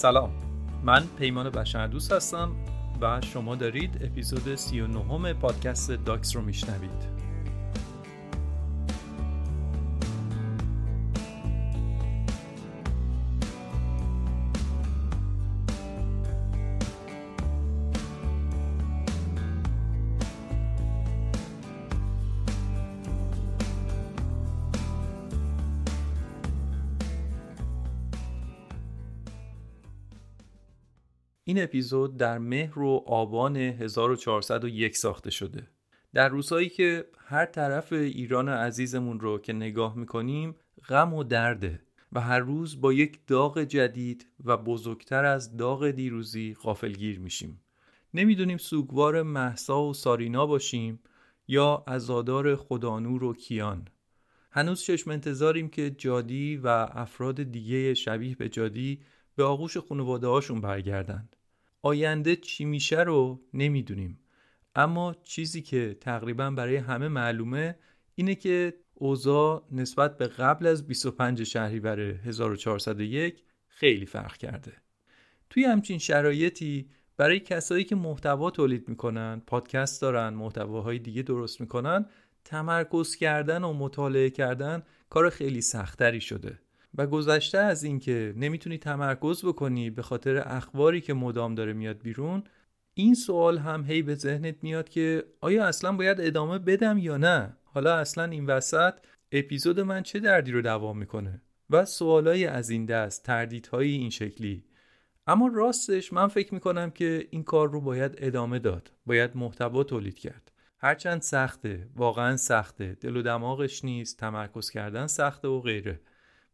سلام. من پیمان بشردوست هستم و شما دارید اپیزود 39 پادکست داکس رو میشنوید. اپیزود در مهر و آبان 1401 ساخته شده. در روزهایی که هر طرف ایران عزیزمون رو که نگاه می‌کنیم غم و درده و هر روز با یک داغ جدید و بزرگتر از داغ دیروزی غافلگیر میشیم. نمی‌دونیم سوگوار محسا و سارینا باشیم یا ازادار خدانور و کیان. هنوز چشم انتظاریم که جادی و افراد دیگه شبیه به جادی به آغوش خانواده هاشون برگردند. آینده چی میشه رو نمی‌دونیم. اما چیزی که تقریبا برای همه معلومه اینه که اوضاع نسبت به قبل از 25 شهریور 1401 خیلی فرق کرده. توی همچین شرایطی برای کسایی که محتوا تولید می‌کنن پادکست دارن محتواهای دیگه درست می‌کنن تمرکز کردن و مطالعه کردن کار خیلی سختری شده. و گذشته از اینکه نمی‌تونی تمرکز بکنی به خاطر اخباری که مدام داره میاد بیرون این سوال هم هی به ذهنت میاد که آیا اصلا باید ادامه بدم یا نه؟ حالا اصلا این وسط اپیزود من چه دردی رو دوام می‌کنه؟ و سوالای از این دست تردیدهای این شکلی. اما راستش من فکر می‌کنم که این کار رو باید ادامه داد باید محتوا تولید کرد. هرچند سخته واقعا سخته. دل و دماغش نیست تمرکز کردن سخته و غیره.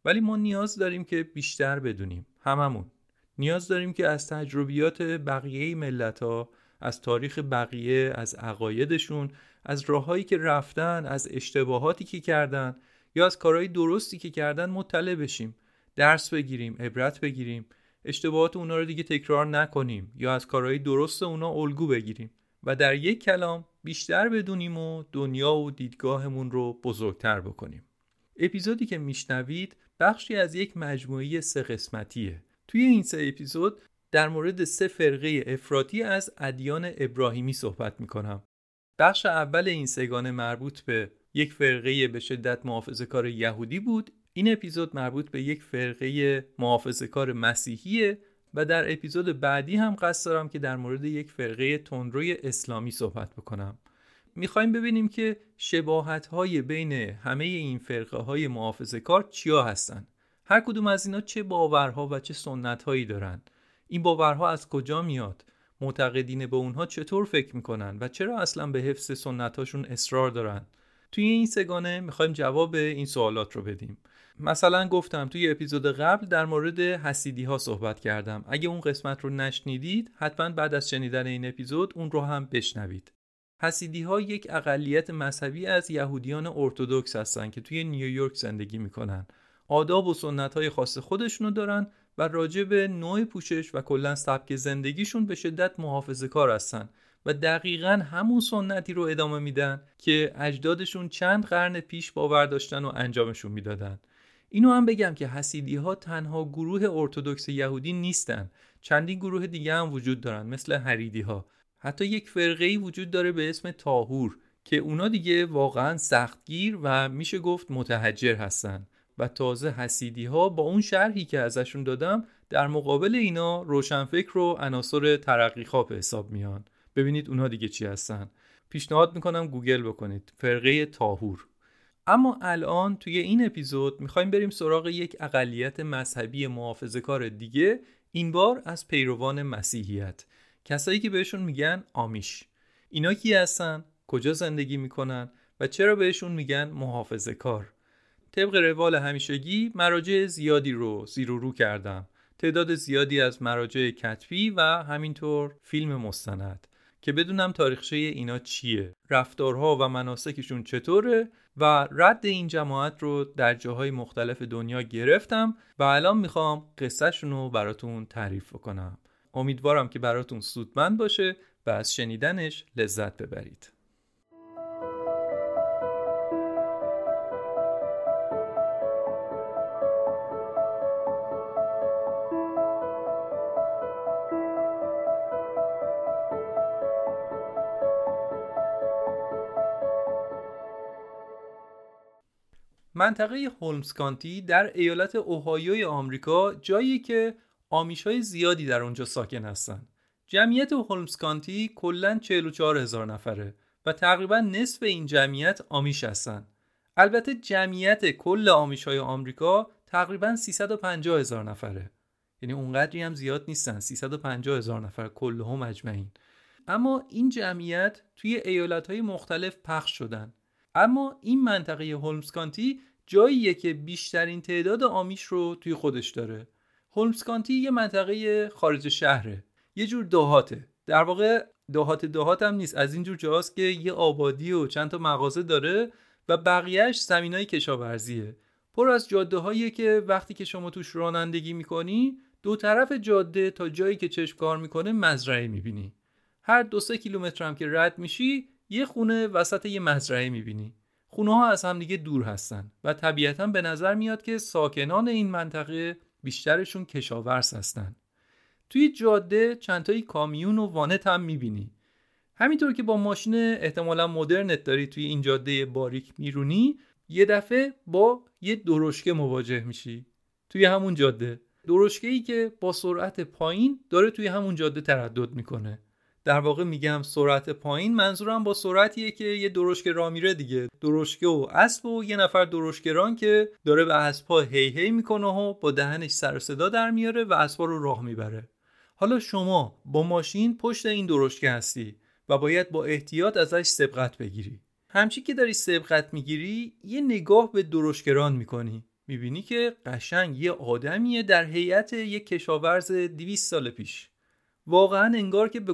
ولی ما نیاز داریم که بیشتر بدونیم هممون. نیاز داریم که از تجربیات بقیه ملت ها از تاریخ بقیه از عقایدشون از راههایی که رفتن از اشتباهاتی که کردن یا از کارهای درستی که کردن مطلع بشیم. درس بگیریم عبرت بگیریم. اشتباهات اونا رو دیگه تکرار نکنیم یا از کارهای درست اونا الگو بگیریم و در یک کلام بیشتر بدونیم و دنیا و دیدگاهمون رو بزرگتر بکنیم. اپیزودی که میشنوید بخشی از یک مجموعه سه قسمتیه. توی این سه اپیزود در مورد سه فرقه افراطی از ادیان ابراهیمی صحبت می‌کنم. بخش اول این سگانه مربوط به یک فرقه به شدت محافظه کار یهودی بود. این اپیزود مربوط به یک فرقه محافظه کار مسیحیه و در اپیزود بعدی هم قصد دارم که در مورد یک فرقه تندروی اسلامی صحبت بکنم. می‌خوایم ببینیم که شباهت های بین همه این فرقه های محافظه کار چیا هستن. هر کدوم از اینا چه باورها و چه سنت هایی دارن. این باورها از کجا میاد؟ معتقدین به اونها چطور فکر می‌کنن و چرا اصلا به حفظ سنت هاشون اصرار دارن؟ توی این سگانه می‌خوایم جواب این سوالات رو بدیم. مثلا گفتم توی اپیزود قبل در مورد حسیدی ها صحبت کردم. اگه اون قسمت رو نشنیدید حتما بعد از شنیدن این اپیزود اون رو هم بشنوید. حسیدی ها یک اقلیت مذهبی از یهودیان ارتودکس هستند که توی نیویورک زندگی می‌کنن. آداب و سنت های خاص خودشونو دارن و راجع به نوع پوشش و کلا سبک زندگیشون به شدت محافظه کار هستن و دقیقا همون سنتی رو ادامه میدن که اجدادشون چند قرن پیش باور داشتن و انجامشون می‌دادن. اینو هم بگم که حسیدی ها تنها گروه ارتودکس یهودی نیستن. چندین گروه دیگه هم وجود دارن مثل هریدی ها حتی یک فرقه وجود داره به اسم تاهور که اونا دیگه واقعا سختگیر و میشه گفت متحجر هستن و تازه حسیدی ها با اون شرحی که ازشون دادم در مقابل اینا روشنفکر و عناصر ترقی خواب حساب میان. ببینید اونا دیگه چی هستن. پیشنهاد می‌کنم گوگل بکنید. فرقه تاهور. اما الان توی این اپیزود می‌خوایم بریم سراغ یک اقلیت مذهبی محافظه کار دیگه این بار از پیروان مسیحیت. کسایی که بهشون میگن آمیش. اینا کی هستن؟ کجا زندگی می‌کنن؟ و چرا بهشون میگن محافظه کار طبق روال همیشگی مراجع زیادی رو زیر رو کردم. تعداد زیادی از مراجع کتبی و همینطور فیلم مستند که بدونم تاریخچه اینا چیه. رفتارها و مناسکشون چطوره و رد این جماعت رو در جاهای مختلف دنیا گرفتم و الان می‌خوام قصهشون رو براتون تعریف کنم امیدوارم که براتون سودمند باشه و از شنیدنش لذت ببرید. منطقه هولمز کانتی در ایالت اوهایوی آمریکا جایی که های زیادی در اونجا ساکن هستند. جمعیت هولمز کانتی کلا 44 هزار نفره و تقریبا نصف این جمعیت آمیش هستند. البته جمعیت کل آمیش های آمریکا تقریبا 350 هزار نفره یعنی اونقدری هم زیاد نیستن 350 هزار نفر کل هم اجمعین اما این جمعیت توی ایالت های مختلف پخش شدن اما این منطقه هولمز کانتی جاییه که بیشترین تعداد آمیش رو توی خودش داره هولمز کانتی یه منطقه خارج شهره. یه جور دهاته. در واقع دهات دهات هم نیست. از اینجور جاست که یه آبادی و چند تا مغازه داره و بقیهش زمین های کشاورزیه. پر از جاده هایی که وقتی که شما توش رانندگی می‌کنی دو طرف جاده تا جایی که چشم کار می‌کنه مزرعه می‌بینی. هر دو سه کیلومتر هم که رد میشی یه خونه وسط یه مزرعه می‌بینی. خونه ها از هم دیگه دور هستن و طبیعتا به نظر میاد که ساکنان این منطقه بیشترشون کشاورز هستن. توی جاده چندتایی کامیون و وانت هم می‌بینی. همینطور که با ماشین احتمالا مدرنت داری توی این جاده باریک میرونی یه دفعه با یه درشکه مواجه میشی توی همون جاده. درشکه ای که با سرعت پایین داره توی همون جاده تردد می‌کنه. در واقع میگم سرعت پایین منظورم با سرعتیه که یه درشکه را میره دیگه. درشکه و اسب و یه نفر درشکران که داره به اسبها هی هی می‌کنه و با دهنش سر صدا در میاره و اسبها رو راه می‌بره. حالا شما با ماشین پشت این درشکه هستی و باید با احتیاط ازش سبقت بگیری. همچی که داری سبقت می‌گیری یه نگاه به درشکران می‌کنی. می‌بینی که قشنگ یه آدمیه در هیئت یه کشاورز 200 سال پیش. واقعا انگار که به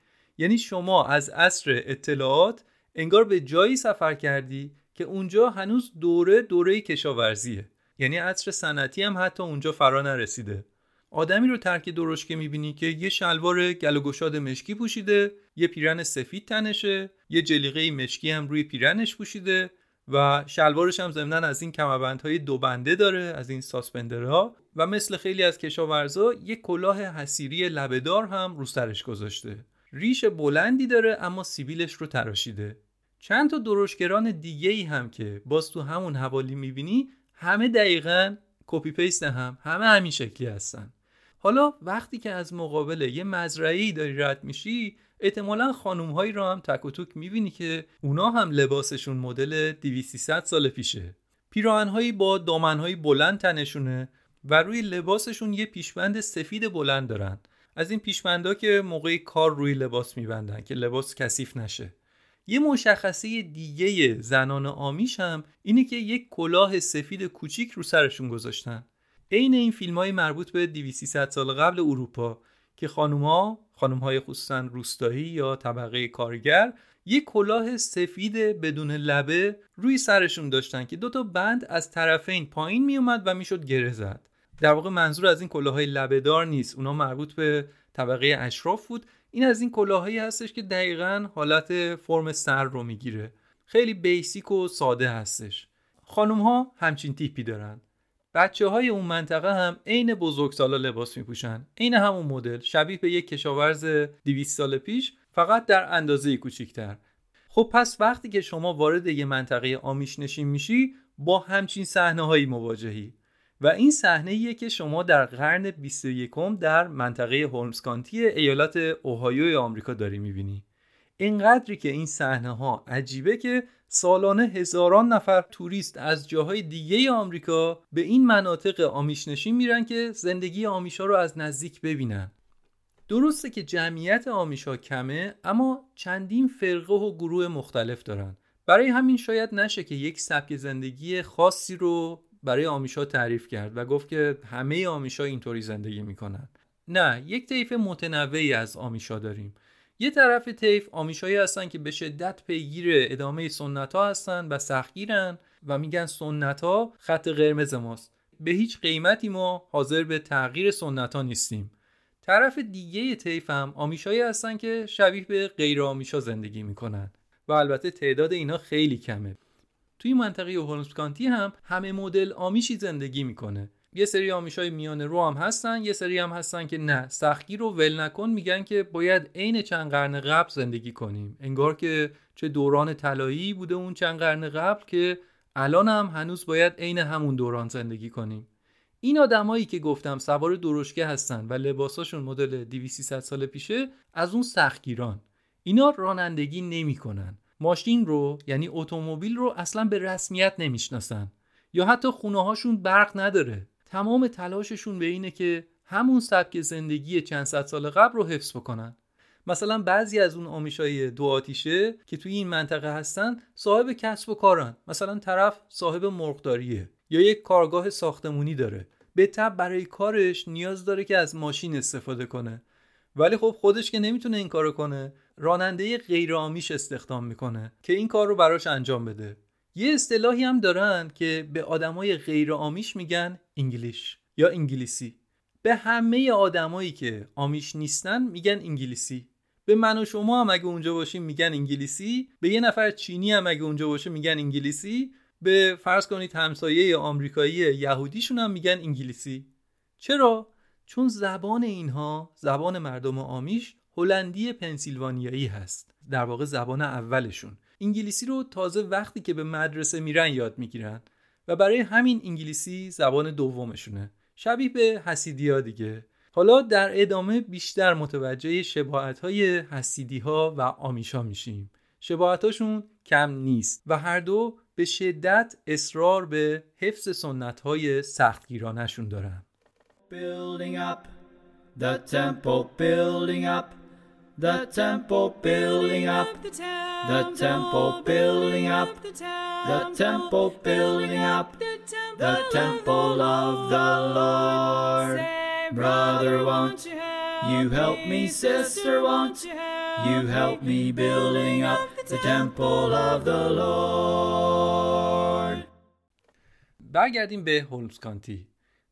یعنی شما از عصر اطلاعات انگار به جایی سفر کردی که اونجا هنوز دوره دوره کشاورزیه. یعنی عصر صنعتی هم حتی اونجا فرا نرسیده. آدمی رو ترک درشکه می‌بینی که یه شلوار گل و گشاد مشکی پوشیده یه پیرن سفید تنشه یه جلیقه مشکی هم روی پیرنش پوشیده و شلوارش هم ضمنا از این کمربندهای دو بنده داره از این ساسپندرها و مثل خیلی از کشاورزا یه کلاه حسیری لبهدار هم رو سرش گذاشته. ریش بلندی داره اما سیبیلش رو تراشیده. چند تا درشکه‌ران دیگه ای هم که باز تو همون حوالی می‌بینی همه دقیقا copy paste هم همه همین شکلی هستن. حالا وقتی که از مقابل یه مزرعه‌ای داری رد میشی احتمالا خانوم هایی رو هم تک و توک می‌بینی که اونا هم لباسشون مدل 200 300 سال پیشه. هایی با دامنهایی بلند تنشونه و روی لباسشون یه پیشبند سفید بلند دارن. از این پیشبندا که موقع کار روی لباس میبندن که لباس کثیف نشه. یه مشخصه دیگه زنان آمیش هم اینه که یک کلاه سفید کوچیک رو سرشون گذاشتن. عین این فیلم های مربوط به 2300 سال قبل اروپا که خانوما خانم های خصوصا روستایی یا طبقه کارگر یک کلاه سفید بدون لبه روی سرشون داشتن که دو تا بند از طرفین پایین می اومد و می‌شد گره زد. در واقع منظور از این کلاهای لبه دار نیست. اونا مربوط به طبقه اشراف بود. این از این کلاهایی هستش که دقیقا حالت فرم سر رو می‌گیره. خیلی بیسیک و ساده هستش. خانم ها همچین تیپی دارن. بچه های اون منطقه هم عین بزرگسالا لباس میپوشن. عین همون مدل. شبیه به یک کشاورز 200 سال پیش فقط در اندازه کوچیکتر. خب پس وقتی که شما وارد یه منطقه آمیش نشین میشی با همچین صحنه هایی مواجهی. و این صحنه که شما در قرن 21 در منطقه هولمزکانتی ایالت اوهایو آمریکا داری می‌بینی. اینقدری که این صحنه ها عجیبه که سالانه هزاران نفر توریست از جاهای دیگه آمریکا به این مناطق آمیش نشین میرن که زندگی آمیشا رو از نزدیک ببینن. درسته که جمعیت آمیشا کمه اما چندین فرقه و گروه مختلف دارن. برای همین شاید نشه که یک سبک زندگی خاصی رو برای آمیشا تعریف کرد و گفت که همه آمیشا اینطوری زندگی می‌کنن. نه یک طیف متنوعی از آمیشا داریم. یه طرف طیف آمیشایی هستن که به شدت پیگیر ادامه سنت ها هستن و سختگیرن و میگن سنت ها خط قرمز ماست. به هیچ قیمتی ما حاضر به تغییر سنت ها نیستیم. طرف دیگه طیف هم آمیشایی هستن که شبیه به غیر آمیشا زندگی می‌کنن. و البته تعداد اینا خیلی کمه. توی منطقه هولمز کانتی هم همه مدل آمیشی زندگی می‌کنه. یه سری آمیشای میان رو هم هستن یه سری هم هستن که نه. سختگیر رو ول نکن میگن که باید عین چند قرن قبل زندگی کنیم. انگار که چه دوران طلایی بوده اون چند قرن قبل که الان هم هنوز باید عین همون دوران زندگی کنیم. این آدمایی که گفتم سوار درشکه هستن و لباساشون مدل 200 سال پیشه از اون سختگیران. اینا رانندگی نمی‌کنن. ماشین رو یعنی اتومبیل رو اصلا به رسمیت نمی‌شناسن یا حتی خونه هاشون برق نداره. تمام تلاششون به اینه که همون سبک زندگی چند صد سال قبل رو حفظ بکنن. مثلا بعضی از اون آمیشای دو آتیشه که توی این منطقه هستن صاحب کسب و کارن. مثلا طرف صاحب مرغداریه یا یک کارگاه ساختمونی داره. به تب برای کارش نیاز داره که از ماشین استفاده کنه. ولی خب خودش که نمی‌تونه این کارو کنه. راننده غیر آمیش استخدام می‌کنه که این کار رو براش انجام بده. یه اصطلاحی هم دارن که به آدمای غیر آمیش میگن انگلیش یا انگلیسی. به همه آدمایی که آمیش نیستن میگن انگلیسی. به من و شما هم اگه اونجا باشیم میگن انگلیسی. به یه نفر چینی هم اگه اونجا باشه میگن انگلیسی. به فرض کنید همسایه آمریکایی یهودیشون هم میگن انگلیسی. چرا؟ چون زبان اینها زبان مردم آمیش هلندی پنسیلوانیایی هست. در واقع زبان اولشون. انگلیسی رو تازه وقتی که به مدرسه میرن یاد می‌گیرن. و برای همین انگلیسی زبان دومشونه. شبیه به حسیدی دیگه. حالا در ادامه بیشتر متوجه شباعت های حسیدی ها و آمیشا میشیم. شباعت هاشون کم نیست و هر دو به شدت اصرار به حفظ سنت های سختگیرانشون دارن. Building up. The temple building up. the temple building up the temple building up the temple building up the temple of the Lord brother won't you help me sister won't you help me building up the temple of the Lord برگردیم به هولمز کانتی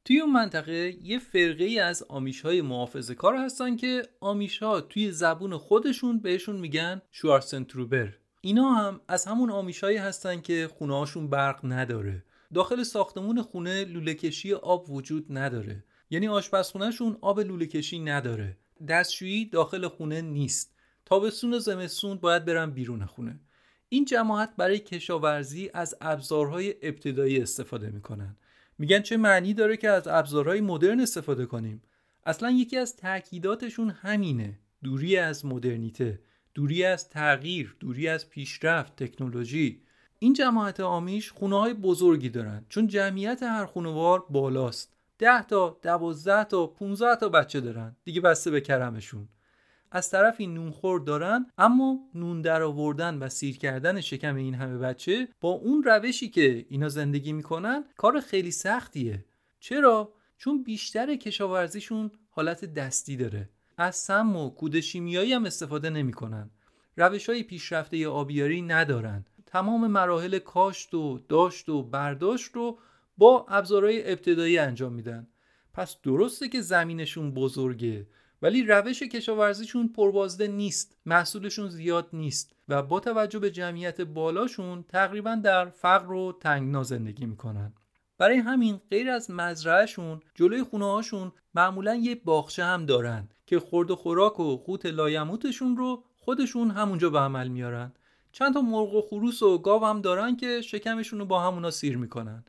توی اون منطقه یه فرقه ای از آمیش های محافظه کار هستن که آمیش ها توی زبون خودشون بهشون میگن شوارسنتروبر اینا هم از همون آمیش هایی هستن که خونه هاشون برق نداره. داخل ساختمون خونه لوله کشی آب وجود نداره. یعنی آشپزخونهشون آب لوله کشی نداره. دستشویی داخل خونه نیست. تابستون و زمستون باید برن بیرون خونه. این جماعت برای کشاورزی از ابزارهای ابتدایی استفاده می‌کنن. میگن چه معنی داره که از ابزارهای مدرن استفاده کنیم؟ اصلا یکی از تاکیداتشون همینه. دوری از مدرنیته دوری از تغییر دوری از پیشرفت تکنولوژی. این جماعت آمیش خونه های بزرگی دارن چون جمعیت هر خانوار بالاست. ده تا دوازده تا 15 تا بچه دارن. دیگه بسته به کرمشون. از طرفی نونخور دارن اما نون در آوردن و سیر کردن شکم این همه بچه با اون روشی که اینا زندگی می‌کنن کار خیلی سختیه. چرا؟ چون بیشتر کشاورزیشون حالت دستی داره. از سم و کود شیمیایی هم استفاده نمی‌کنن. روش های پیشرفته آبیاری ندارن. تمام مراحل کاشت و داشت و برداشت رو با ابزارهای ابتدایی انجام میدن. پس درسته که زمینشون بزرگه. ولی روش کشاورزیشون پربازده نیست محصولشون زیاد نیست و با توجه به جمعیت بالاشون تقریبا در فقر و تنگنا زندگی می‌کنن. برای همین غیر از مزرعهشون جلوی خونه هاشون معمولا یه باغچه هم دارن که خورد و خوراک و قوت لایموتشون رو خودشون همونجا به عمل میارن. چند تا مرغ و خروس و گاو هم دارن که شکمشون رو با همونا سیر می‌کنن.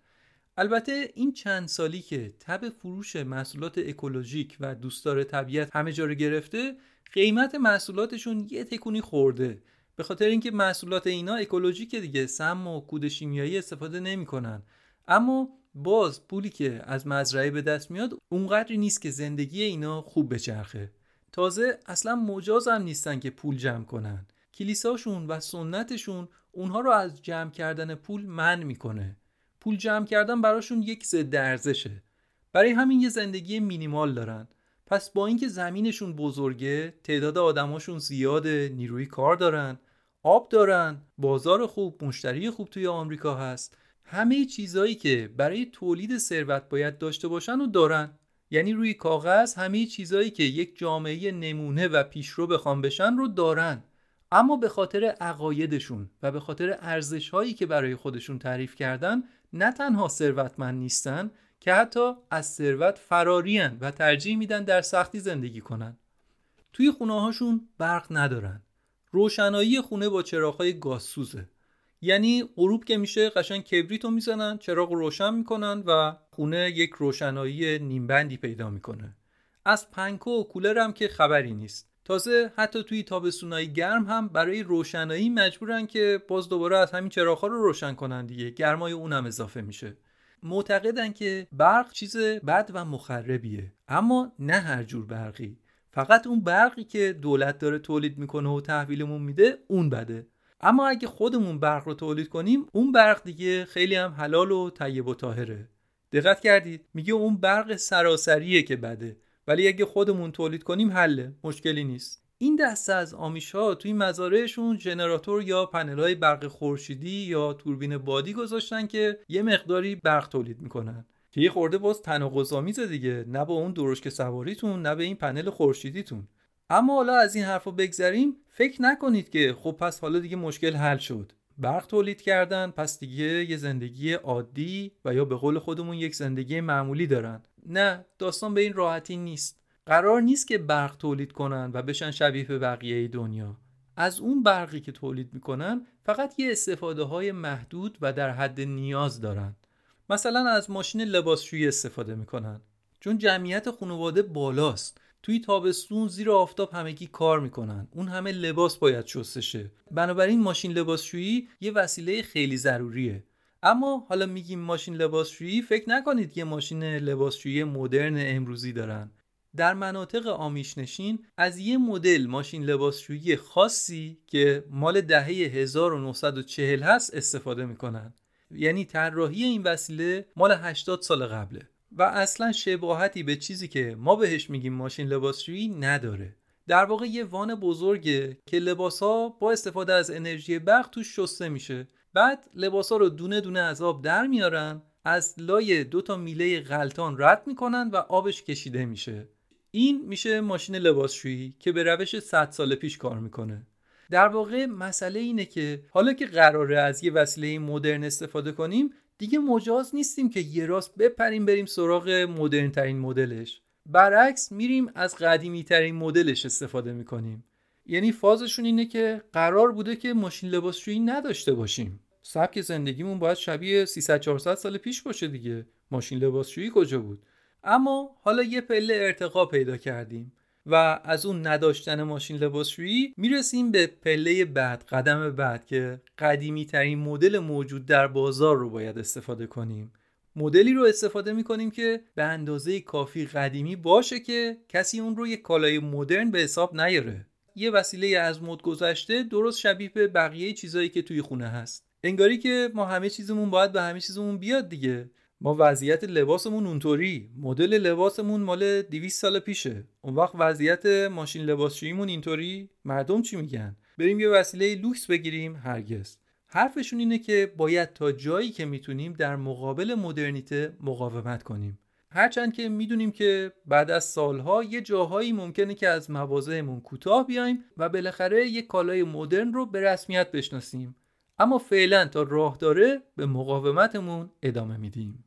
البته این چند سالی که تب فروش محصولات اکولوژیک و دوستدار طبیعت همه جا رو گرفته قیمت محصولاتشون یه تکونی خورده. به خاطر اینکه محصولات اینا اکولوژیک دیگه سم و کود شیمیایی استفاده نمی‌کنن. اما باز پولی که از مزرعه به دست میاد اونقدری نیست که زندگی اینا خوب بچرخه. تازه اصلا مجاز هم نیستن که پول جمع کنن. کلیساشون و سنتشون اونها رو از جمع کردن پول من می‌کنه. پول جمع کردن براشون یک ضد ارزشه. برای همین یه زندگی مینیمال دارن. پس با اینکه زمینشون بزرگه تعداد آدماشون زیاده نیروی کار دارن آب دارن بازار خوب مشتری خوب توی آمریکا هست. همه چیزهایی که برای تولید ثروت باید داشته باشن و دارن. یعنی روی کاغذ همه چیزهایی که یک جامعه نمونه و پیشرو بخوام بشن رو دارن. اما به خاطر عقایدشون و به خاطر ارزش هایی که برای خودشون تعریف کردن نه تنها ثروتمند نیستن که حتی از ثروت فرارین و ترجیح میدن در سختی زندگی کنن. توی خونه هاشون برق ندارن. روشنایی خونه با چراغهای گازسوزه یعنی غروب که میشه قشنگ کبریتو می‌زنن چراغ روشن می‌کنن و خونه یک روشنایی نیمبندی پیدا می‌کنه. از پنکو و کولر هم که خبری نیست. تازه حتی توی تابستونای گرم هم برای روشنایی مجبورن که باز دوباره از همین چراغها رو روشن کنن دیگه. گرمای اونم اضافه میشه. معتقدن که برق چیز بد و مخربیه. اما نه هر جور برقی. فقط اون برقی که دولت داره تولید می‌کنه و تحویلمون میده اون بده. اما اگه خودمون برق رو تولید کنیم اون برق دیگه خیلی هم حلال و طیب و طاهره. دقت کردید؟ میگه اون برق سراسریه که بده. ولی اگه خودمون تولید کنیم حله مشکلی نیست. این دسته از آمیش ها توی مزارعشون ژنراتور یا پنل های برق خورشیدی یا توربین بادی گذاشتن که یه مقداری برق تولید می‌کنن. که یه خورده باز تناقض‌آمیزه دیگه نه با اون درشک سواریتون نه به این پنل خورشیدیتون. اما حالا از این حرفا بگذریم فکر نکنید که خب پس حالا دیگه مشکل حل شد. برق تولید کردن پس دیگه یه زندگی عادی و یا به قول خودمون یک زندگی معمولی دارن. نه داستان به این راحتی نیست. قرار نیست که برق تولید کنن و بشن شبیه به بقیه دنیا. از اون برقی که تولید می‌کنن فقط یه استفاده های محدود و در حد نیاز دارن. مثلا از ماشین لباسشویی استفاده می‌کنن. چون جمعیت خانواده بالاست. توی تابستون زیر آفتاب همگی کار می‌کنن. اون همه لباس باید شستشه بنابراین ماشین لباسشویی یه وسیله خیلی ضروریه. اما حالا میگیم ماشین لباسشویی فکر نکنید یه ماشین لباسشویی مدرن امروزی دارن. در مناطق آمیشنشین از یه مدل ماشین لباسشویی خاصی که مال دهه 1940 هست استفاده می‌کنن. یعنی طراحی این وسیله مال 80 سال قبله. و اصلا شباهتی به چیزی که ما بهش میگیم ماشین لباسشویی نداره. در واقع یه وان بزرگه که لباس ها با استفاده از انرژی برق توش شسته میشه. بعد لباس ها رو دونه دونه از آب در میارن از لای دو تا میله غلطان رد می‌کنن و آبش کشیده میشه. این میشه ماشین لباسشویی که به روش 100 سال پیش کار می‌کنه. در واقع مسئله اینه که حالا که قراره از یه وسیله مدرن استفاده کنیم دیگه مجاز نیستیم که یه راست بپریم بریم سراغ مدرن ترین مدلش. برعکس میریم از قدیمی ترین مدلش استفاده می‌کنیم. یعنی فازشون اینه که قرار بوده که ماشین لباسشویی نداشته باشیم. سبک زندگیمون باید شبیه 300 400 سال پیش باشه دیگه. ماشین لباسشویی کجا بود؟ اما حالا یه پله ارتقا پیدا کردیم و از اون نداشتن ماشین لباسشویی می‌رسیم به پله بعد قدم بعد که قدیمی ترین مدل موجود در بازار رو باید استفاده کنیم. مدلی رو استفاده می‌کنیم که به اندازه کافی قدیمی باشه که کسی اون رو یک کالای مدرن به حساب نیاره. یه وسیله از مد گذشته درست شبیه به بقیه چیزایی که توی خونه هست. انگاری که ما همه چیزمون باید به همه چیزمون بیاد دیگه. ما وضعیت لباسمون اونطوری. مدل لباسمون مال 200 سال پیشه. اون وقت وضعیت ماشین لباسشوییمون اینطوری. مردم چی میگن؟ بریم یه وسیله لوکس بگیریم هرگز. حرفشون اینه که باید تا جایی که می‌تونیم در مقابل مدرنیته مقاومت کنیم. هرچند که می‌دونیم که بعد از سالها یه جاهایی ممکنه که از مواضعمون کوتاه بیایم و بالاخره یه کالای مدرن رو به رسمیت بشناسیم. اما فعلا تا راه داره به مقاومتمون ادامه میدیم.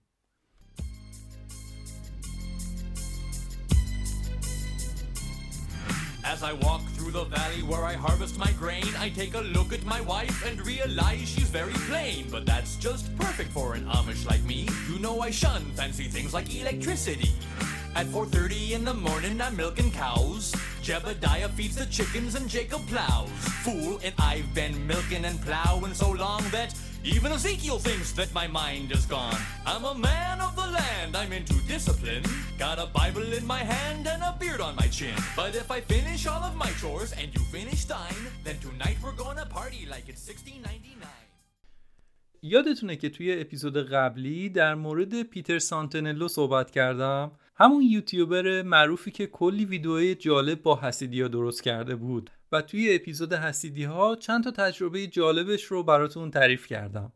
As I walk through the valley where I harvest my grain, I take a look at my wife and realize she's very plain. But that's just perfect for an Amish like me. You know I shun fancy things like electricity. At 4.30 in the morning, I'm milking cows. Jebediah feeds the chickens and Jacob plows. Fool, and I've been milking and plowing so long that even Ezekiel thinks that my mind is gone. I'm a man of the land, I'm into discipline. Got a Bible in my hand and a beard on my chin. But if I finish all of my chores and you finish thine, then tonight we're gonna party like it's 1699. یادتونه که توی اپیزود قبلی در مورد پیتر سانتنلو صحبت کردم همون یوتیوبر معروفی که کلی ویدیوهای جالب با حسیدیا درست کرده بود و توی اپیزود حسیدی ها چند تا تجربه جالبش رو براتون تعریف کردم.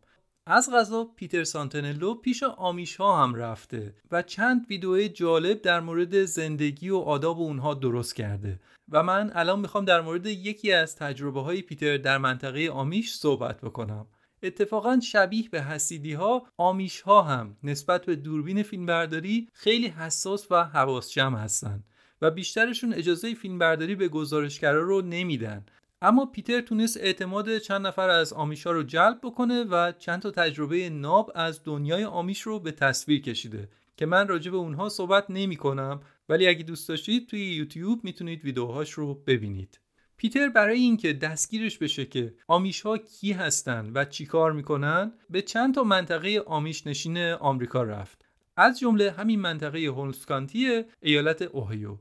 از غذا پیتر سانتنلو پیش آمیش ها هم رفته و چند ویدیو جالب در مورد زندگی و آداب اونها درست کرده. و من الان می‌خوام در مورد یکی از تجربه های پیتر در منطقه آمیش صحبت بکنم. اتفاقا شبیه به حسیدی ها آمیش ها هم نسبت به دوربین فیلمبرداری خیلی حساس و حواس جمع هستن. و بیشترشون اجازه فیلمبرداری به گزارشگرا رو نمیدن. اما پیتر تونست اعتماد چند نفر از آمیشا رو جلب بکنه و چند تا تجربه ناب از دنیای آمیش رو به تصویر کشیده که من راجع به اونها صحبت نمی کنم ولی اگه دوست داشتید توی یوتیوب می‌تونید ویدیوهاش رو ببینید. پیتر برای اینکه دستگیرش بشه که آمیش ها کی هستن و چیکار می‌کنن به چند تا منطقه آمیش نشین آمریکا رفت. از جمله همین منطقه هولسکانتی ایالت اوهیو.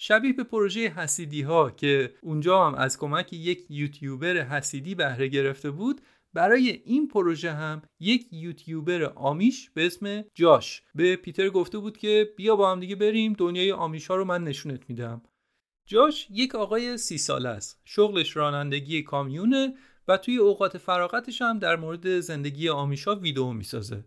شبیه به پروژه حسیدی ها که اونجا هم از کمک یک یوتیوبر حسیدی بهره گرفته بود برای این پروژه هم یک یوتیوبر آمیش به اسم جاش به پیتر گفته بود که بیا با هم دیگه بریم دنیای آمیش ها رو من نشونت میدم. جاش یک آقای سی ساله است. شغلش رانندگی کامیونه و توی اوقات فراغتش هم در مورد زندگی آمیشا ویدیو می‌سازه.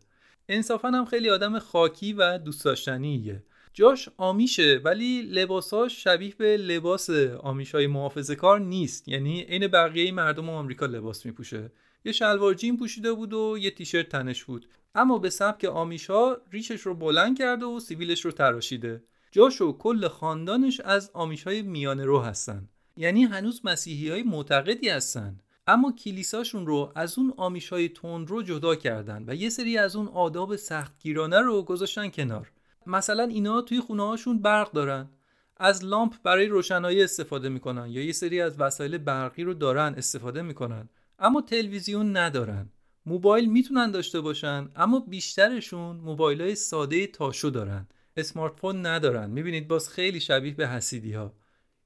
انصافا هم خیلی آدم خاکی و دوست داشتنیه. جاش آمیشه ولی لباساش شبیه به لباس آمیشای محافظه کار نیست. یعنی عین بقیه مردم آمریکا لباس میپوشه. یه شلوار جین پوشیده بود و یه تیشرت تنش بود. اما به سبک آمیشا ریشش رو بلند کرده و سیویلش رو تراشیده. جاش و کل خاندانش از آمیشای میانه رو هستن. یعنی هنوز مسیحی های معتقدی هستن. اما کلیساشون رو از اون آمیشای تند رو جدا کردن و یه سری از اون آداب سختگیرانه رو گذاشتن کنار. مثلا اینا توی خونه هاشون برق دارن. از لامپ برای روشنایی استفاده می‌کنن یا یه سری از وسایل برقی رو دارن استفاده می‌کنن. اما تلویزیون ندارن. موبایل می‌تونن داشته باشن اما بیشترشون موبایل های ساده تاشو دارن. اسمارت فون ندارن. می‌بینید باز خیلی شبیه به حسیدی ها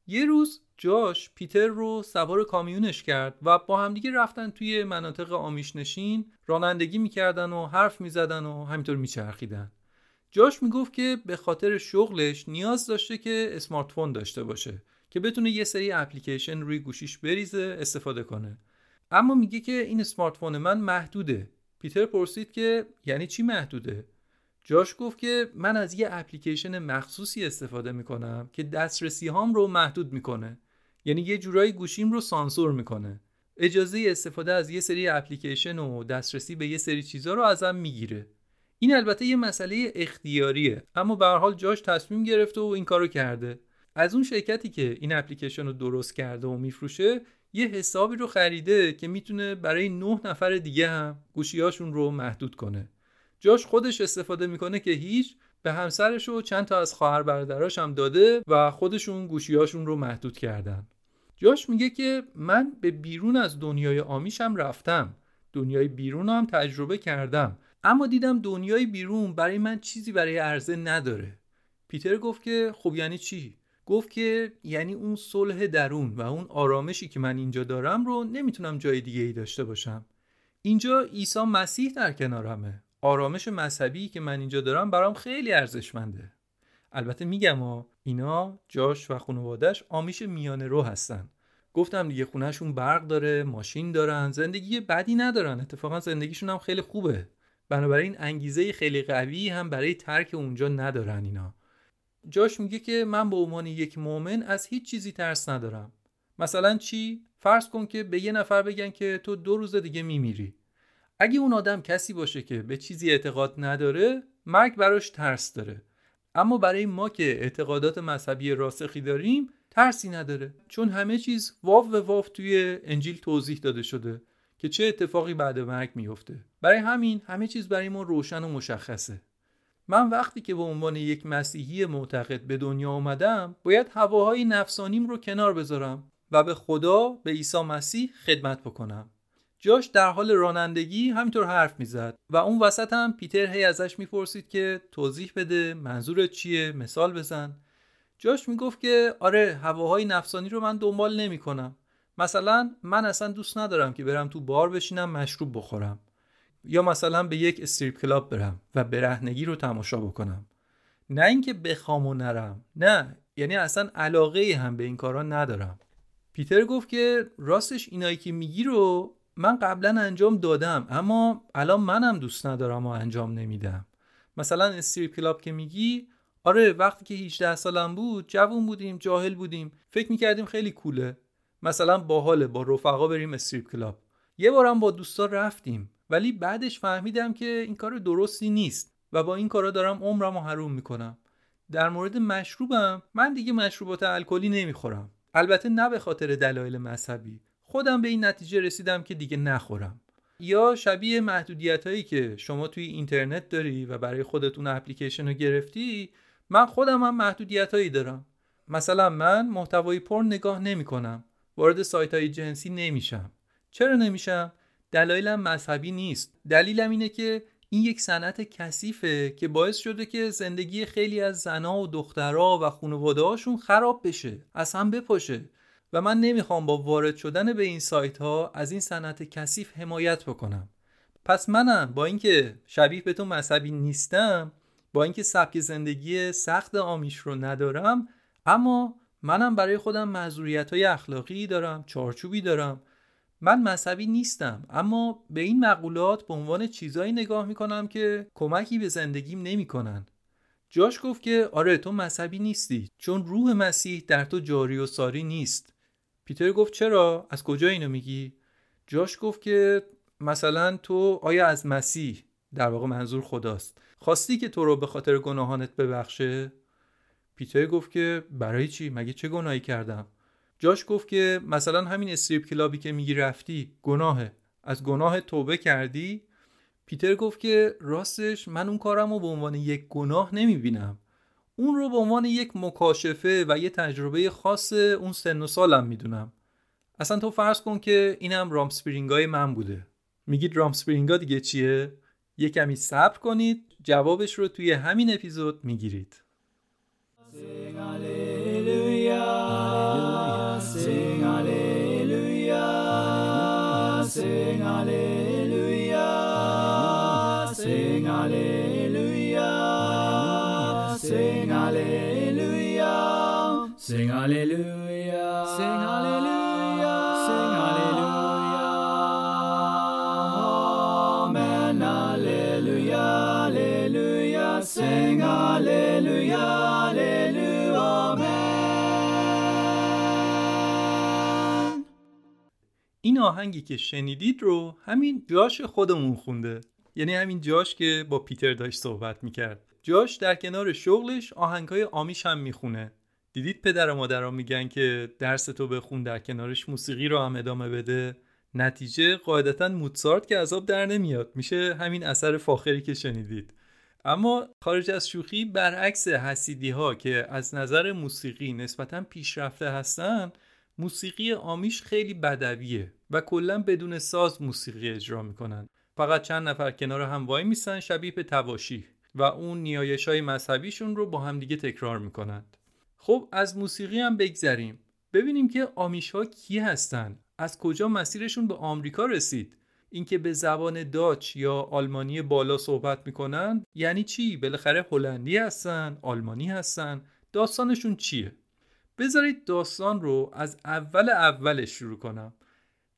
یه روز جاش پیتر رو سوار کامیونش کرد و با همدیگه رفتن توی مناطق آمیش نشین رانندگی می‌کردن و حرف می‌زدن و همینطور میچرخیدن. جاش می‌گفت که به خاطر شغلش نیاز داشته که smartphone داشته باشه که بتونه یه سری اپلیکیشن روی گوشیش بریزه استفاده کنه. اما میگه که این smartphone من محدوده. پیتر پرسید که یعنی چی محدوده؟ جاش گفت که من از یه اپلیکیشن مخصوصی استفاده می‌کنم که دسترسی هام رو محدود می‌کنه. یعنی یه جورایی گوشیم رو سانسور می‌کنه. اجازه استفاده از یه سری اپلیکیشن و دسترسی به یه سری چیزها رو ازم می‌گیره. این البته یه مسئله اختیاریه اما به حال جاش تصمیم گرفته و این کارو کرده. از اون شرکتی که این اپلیکیشن رو درست کرده و میفروشه یه حسابی رو خریده که می‌تونه برای نه نفر دیگه هم گوشیاشون رو محدود کنه. جاش خودش استفاده می‌کنه که هیچ به همسرش و چند تا از خواهر برادراش هم داده و خودشون گوشیاشون رو محدود کردن. جاش میگه که من به بیرون از دنیای آمیشم رفتم. دنیای بیرون هم تجربه کردم. اما دیدم دنیای بیرون برای من چیزی برای عرضه نداره. پیتر گفت که خب یعنی چی؟ گفت که یعنی اون صلح درون و اون آرامشی که من اینجا دارم رو نمی‌تونم جای دیگه ای داشته باشم. اینجا عیسی مسیح در کنارمه. آرامش مذهبی که من اینجا دارم برام خیلی ارزشمنده. البته میگم ها اینا جاش و خانوادهش آمیش میانه رو هستن. گفتم دیگه خونهشون برق داره ماشین دارن زندگی بدی ندارن. اتفاقا زندگیشون هم خیلی خوبه. بنابراین انگیزه خیلی قوی هم برای ترک اونجا ندارن اینا. جاش میگه که من به عنوان یک مؤمن از هیچ چیزی ترس ندارم. مثلا چی؟ فرض کن که به یه نفر بگن که تو دو روز دیگه میمیری. اگه اون آدم کسی باشه که به چیزی اعتقاد نداره مرگ براش ترس داره. اما برای ما که اعتقادات مذهبی راسخی داریم ترسی نداره. چون همه چیز واو و واو توی انجیل توضیح داده شده. که چه اتفاقی بعد مرگ میفته برای همین همه چیز برای ما روشن و مشخصه. من وقتی که به عنوان یک مسیحی معتقد به دنیا آمدم باید هواهای نفسانیم رو کنار بذارم و به خدا به عیسی مسیح خدمت بکنم. جاش در حال رانندگی همینطور حرف می‌زد و اون وسط هم پیتر هی ازش می‌پرسید که توضیح بده منظورت چیه مثال بزن. جاش می‌گفت که آره هواهای نفسانی رو من دنبال نمی‌کنم. مثلا من اصلا دوست ندارم که برم تو بار بشینم مشروب بخورم. یا مثلا به یک strip club برم و برهنگی رو تماشا بکنم. نه اینکه بخوام و نرم. نه یعنی اصلا علاقه هم به این کارا ندارم. پیتر گفت که راستش اینایی که میگی رو من قبلا انجام دادم اما الان منم دوست ندارم و انجام نمیدم. مثلا strip club که میگی آره وقتی که 18 سالم بود جوون بودیم جاهل بودیم. فکر می‌کردیم خیلی cool ه. مثلا باحاله با رفقا بریم استریپ کلاب یه بارم با دوستا رفتیم ولی بعدش فهمیدم که این کار درستی نیست و با این کارا دارم عمرم رو حروم می‌کنم. در مورد مشروبم من دیگه مشروبات الکلی نمی‌خورم. البته نه به خاطر دلایل مذهبی. خودم به این نتیجه رسیدم که دیگه نخورم. یا شبیه محدودیت هایی که شما توی اینترنت داری و برای خودتون اپلیکیشن رو گرفتی من خودم هم محدودیت هایی دارم. مثلا من محتوای پر نگاه نمی کنم وارد سایت های جنسی نمیشم. چرا نمیشم؟ دلایلم مذهبی نیست. دلیلم اینه که این یک صنعت کثیفه که باعث شده که زندگی خیلی از زنها و دخترها و خانواده هاشون خراب بشه از هم بپاشه. و من نمی‌خوام با وارد شدن به این سایت ها از این صنعت کثیف حمایت بکنم. پس منم با اینکه شبیه به تو مذهبی نیستم با اینکه سبک زندگی سخت آمیش رو ندارم اما منم برای خودم معذوریت های اخلاقی دارم چارچوبی دارم. من مذهبی نیستم اما به این مقولات به عنوان چیزایی نگاه می‌کنم که کمکی به زندگیم نمی‌کنن. جاش گفت که آره تو مذهبی نیستی چون روح مسیح در تو جاری و ساری نیست. پیتر گفت چرا؟ از کجا اینو میگی؟ جاش گفت که مثلا تو آیا از مسیح در واقع منظور خداست خواستی که تو رو به خاطر گناهانت ببخشه؟ پیتر گفت که برای چی؟ مگه چه گناهی کردم؟ جاش گفت که مثلا همین استریپ کلابی که میگی رفتی گناهه. از گناه توبه کردی؟ پیتر گفت که راستش من اون کارم رو به عنوان یک گناه نمی‌بینم. اون رو به عنوان یک مکاشفه و یه تجربه خاص اون سن و سالم می‌دونم. اصلا تو فرض کن که اینم رامسپرینگای من بوده. میگید رامسپرینگا دیگه چیه؟ یه کمی صبر کنید جوابش رو توی همین اپیزود می‌گیرید. Sing Alleluia, sing Alleluia, sing Alleluia, sing Alleluia, sing Alleluia, sing Alleluia, sing Alleluia. آهنگی که شنیدید رو همین جاش خودمون خونده. یعنی همین جاش که با پیتر داشت صحبت می‌کرد. جاش در کنار شغلش آهنگای آمیش هم می‌خونه. دیدید پدر و مادرها میگن که درس تو بخون در کنارش موسیقی رو هم ادامه بده. نتیجه قاعدتا موتسارت که عذاب در نمیاد. میشه همین اثر فاخری که شنیدید. اما خارج از شوخی برعکس حسیدی ها که از نظر موسیقی نسبتا پیشرفته هستن موسیقی آمیش خیلی بدویه. و کلا بدون ساز موسیقی اجرا می‌کنن فقط چند نفر کنار هم وای میسن شبیه به تواشی و اون نیایش های مذهبیشون رو با همدیگه تکرار می‌کنند. خب از موسیقی هم بگذریم. ببینیم که آمیش ها کی هستن؟ از کجا مسیرشون به آمریکا رسید؟ اینکه به زبان داچ یا آلمانی بالا صحبت می‌کنن یعنی چی؟ بالاخره هلندی هستن آلمانی هستن داستانشون چیه؟ بذارید داستان رو از اول اولش شروع کنم.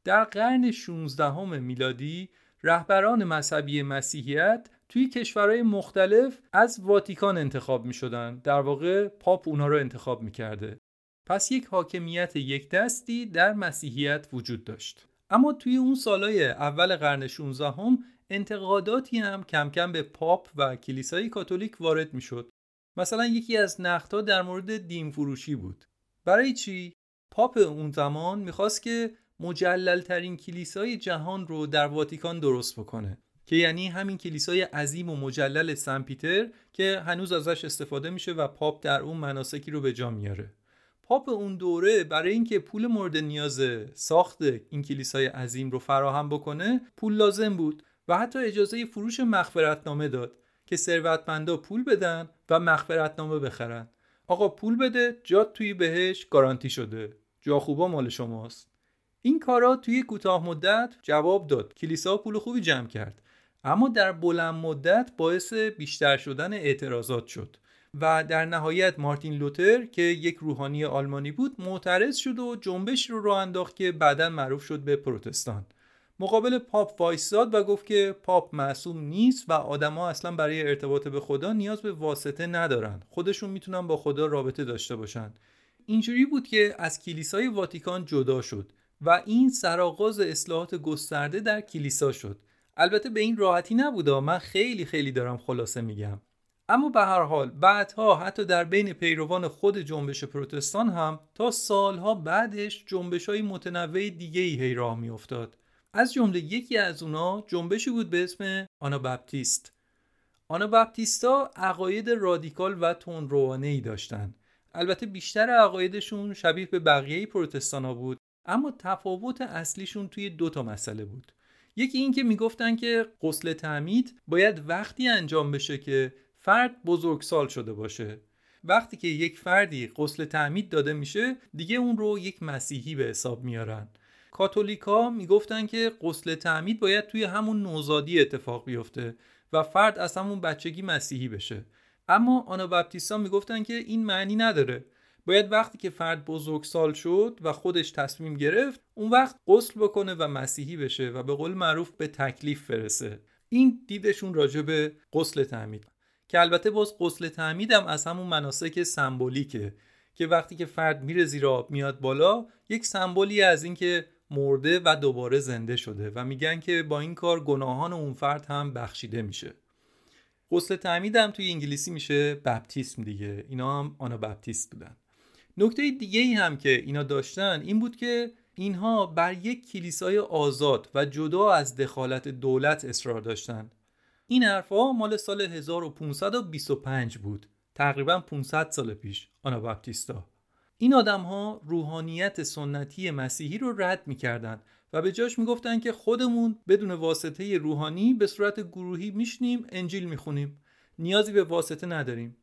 در قرن 16 میلادی رهبران مذهبی مسیحیت توی کشورهای مختلف از واتیکان انتخاب می شدن. در واقع پاپ اونا رو انتخاب می کرده. پس یک حاکمیت یک دستی در مسیحیت وجود داشت. اما توی اون سالهای اول قرن 16 هم انتقاداتی هم کم کم به پاپ و کلیسای کاتولیک وارد می شد. مثلا یکی از نقدها در مورد دین فروشی بود. برای چی پاپ اون زمان می‌خواست که مجلل ترین کلیسای جهان رو در واتیکان درست بکنه که یعنی همین کلیسای عظیم و مجلل سن پیتر که هنوز ازش استفاده میشه و پاپ در اون مناسکی رو به جا میاره. پاپ اون دوره برای اینکه پول مورد نیاز ساخت این کلیسای عظیم رو فراهم بکنه پول لازم بود و حتی اجازه فروش مغفرتنامه داد که ثروتمندا پول بدن و مغفرتنامه بخرن. آقا پول بده جات توی بهش گارانتی شده. جا خوبا مال شماست. این کارا توی کوتاه مدت جواب داد. کلیسا پول خوبی جمع کرد. اما در بلند مدت باعث بیشتر شدن اعتراضات شد و در نهایت مارتین لوتر که یک روحانی آلمانی بود معترض شد و جنبش رو راه انداخت که بعدا معروف شد به پروتستان. مقابل پاپ وایستاد و گفت که پاپ معصوم نیست و آدما اصلا برای ارتباط به خدا نیاز به واسطه ندارن خودشون می‌تونن با خدا رابطه داشته باشن اینجوری بود که از کلیسای واتیکان جدا شد. و این سرآغاز اصلاحات گسترده در کلیسا شد. البته به این راحتی نبوده من خیلی خیلی دارم خلاصه میگم. اما به هر حال بعدها حتی در بین پیروان خود جنبش پروتستان هم تا سالها بعدش جنبش های متنوع دیگه ای هی راه میافتاد. از جمله یکی از اونا جنبشی بود به اسم آنابپتیست آنابپتیستا عقاید رادیکال و تندروانه ای داشتن البته بیشتر عقایدشون شبیه به بقیه پروتستان بود. اما تفاوت اصلیشون توی دو تا مسئله بود. یکی این که می‌گفتن که غسل تعمید باید وقتی انجام بشه که فرد بزرگسال شده باشه. وقتی که یک فردی غسل تعمید داده میشه دیگه اون رو یک مسیحی به حساب میارن. کاتولیکا می‌گفتن که غسل تعمید باید توی همون نوزادی اتفاق بیفته و فرد از همون بچگی مسیحی بشه. اما آنابپتیستا می‌گفتن که این معنی نداره. باید وقتی که فرد بزرگسال شد و خودش تصمیم گرفت اون وقت غسل بکنه و مسیحی بشه و به قول معروف به تکلیف برسه. این دیدشون راجع به غسل تعمید. که البته باز غسل تعمید هم از همون مناسک سمبولیکه که وقتی که فرد میره زیر آب میاد بالا یک سمبولی از اینکه مرده و دوباره زنده شده و میگن که با این کار گناهان اون فرد هم بخشیده میشه. غسل تعمید هم توی انگلیسی میشه بپتیسم دیگه. اینا هم آنا بپتیست بودن. نکته دیگه ای هم که اینا داشتن این بود که اینها بر یک کلیسای آزاد و جدا از دخالت دولت اصرار داشتن. این حرفها مال سال 1525 بود تقریبا 500 سال پیش آنا بپتیستا این آدم ها روحانیت سنتی مسیحی رو رد می‌کردند و به جاش می‌گفتن که خودمون بدون واسطه روحانی به صورت گروهی میشنیم انجیل می‌خونیم. نیازی به واسطه نداریم.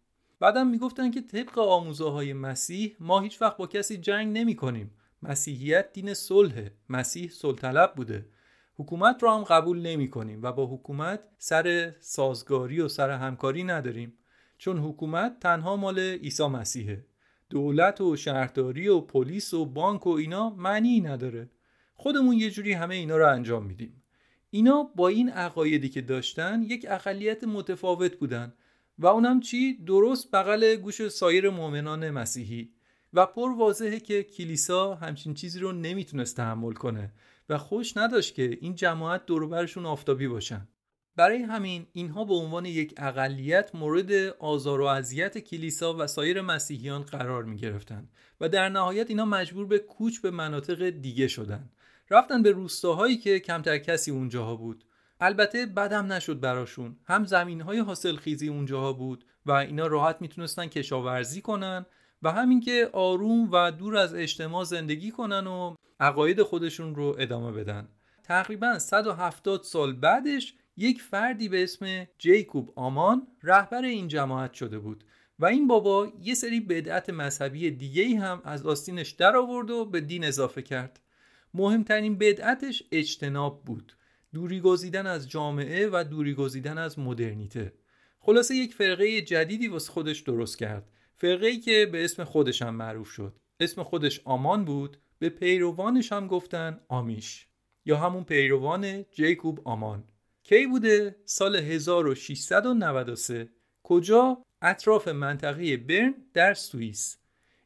بعدم می‌گفتن که طبق آموزه های مسیح ما هیچ وقت با کسی جنگ نمی کنیم مسیحیت دین صلح مسیح صلح بوده. حکومت رو هم قبول نمی کنیم و با حکومت سر سازگاری و سر همکاری نداریم. چون حکومت تنها مال عیسی مسیحه. دولت و شهرداری و پلیس و بانک و اینا معنی نداره. خودمون یه جوری همه اینا رو انجام میدیم. اینا با این عقایدی که داشتن یک اقلیت متفاوت بودن. و اونم چی؟ درست بغل گوش سایر مؤمنان مسیحی. و پر واضحه که کلیسا همچین چیزی رو نمی‌تونست تحمل کنه و خوش نداشت که این جماعت دوروبرشون آفتابی باشن. برای همین اینها به عنوان یک اقلیت مورد آزار و اذیت کلیسا و سایر مسیحیان قرار می گرفتن و در نهایت اینا مجبور به کوچ به مناطق دیگه شدن. رفتن به روستاهایی که کمتر کسی اونجاها بود. البته بدم نشد براشون. هم زمین های حاصل خیزی اونجاها بود و اینا راحت می‌تونستن کشاورزی کنن و همین که آروم و دور از اجتماع زندگی کنن و عقاید خودشون رو ادامه بدن. تقریبا 170 سال بعدش یک فردی به اسم جیکوب آمان رهبر این جماعت شده بود و این بابا یه سری بدعت مذهبی دیگه هم از آستینش در آورد و به دین اضافه کرد. مهمترین بدعتش اجتناب بود. دوری گزیدن از جامعه و دوری گزیدن از مدرنیته. خلاصه یک فرقه جدیدی واسه خودش درست کرد. فرقه ای که به اسم خودش هم معروف شد. اسم خودش آمان بود به پیروانش هم گفتن آمیش. یا همون پیروان جیکوب آمان. کی بوده؟ سال 1693 کجا؟ اطراف منطقه برن در سوئیس.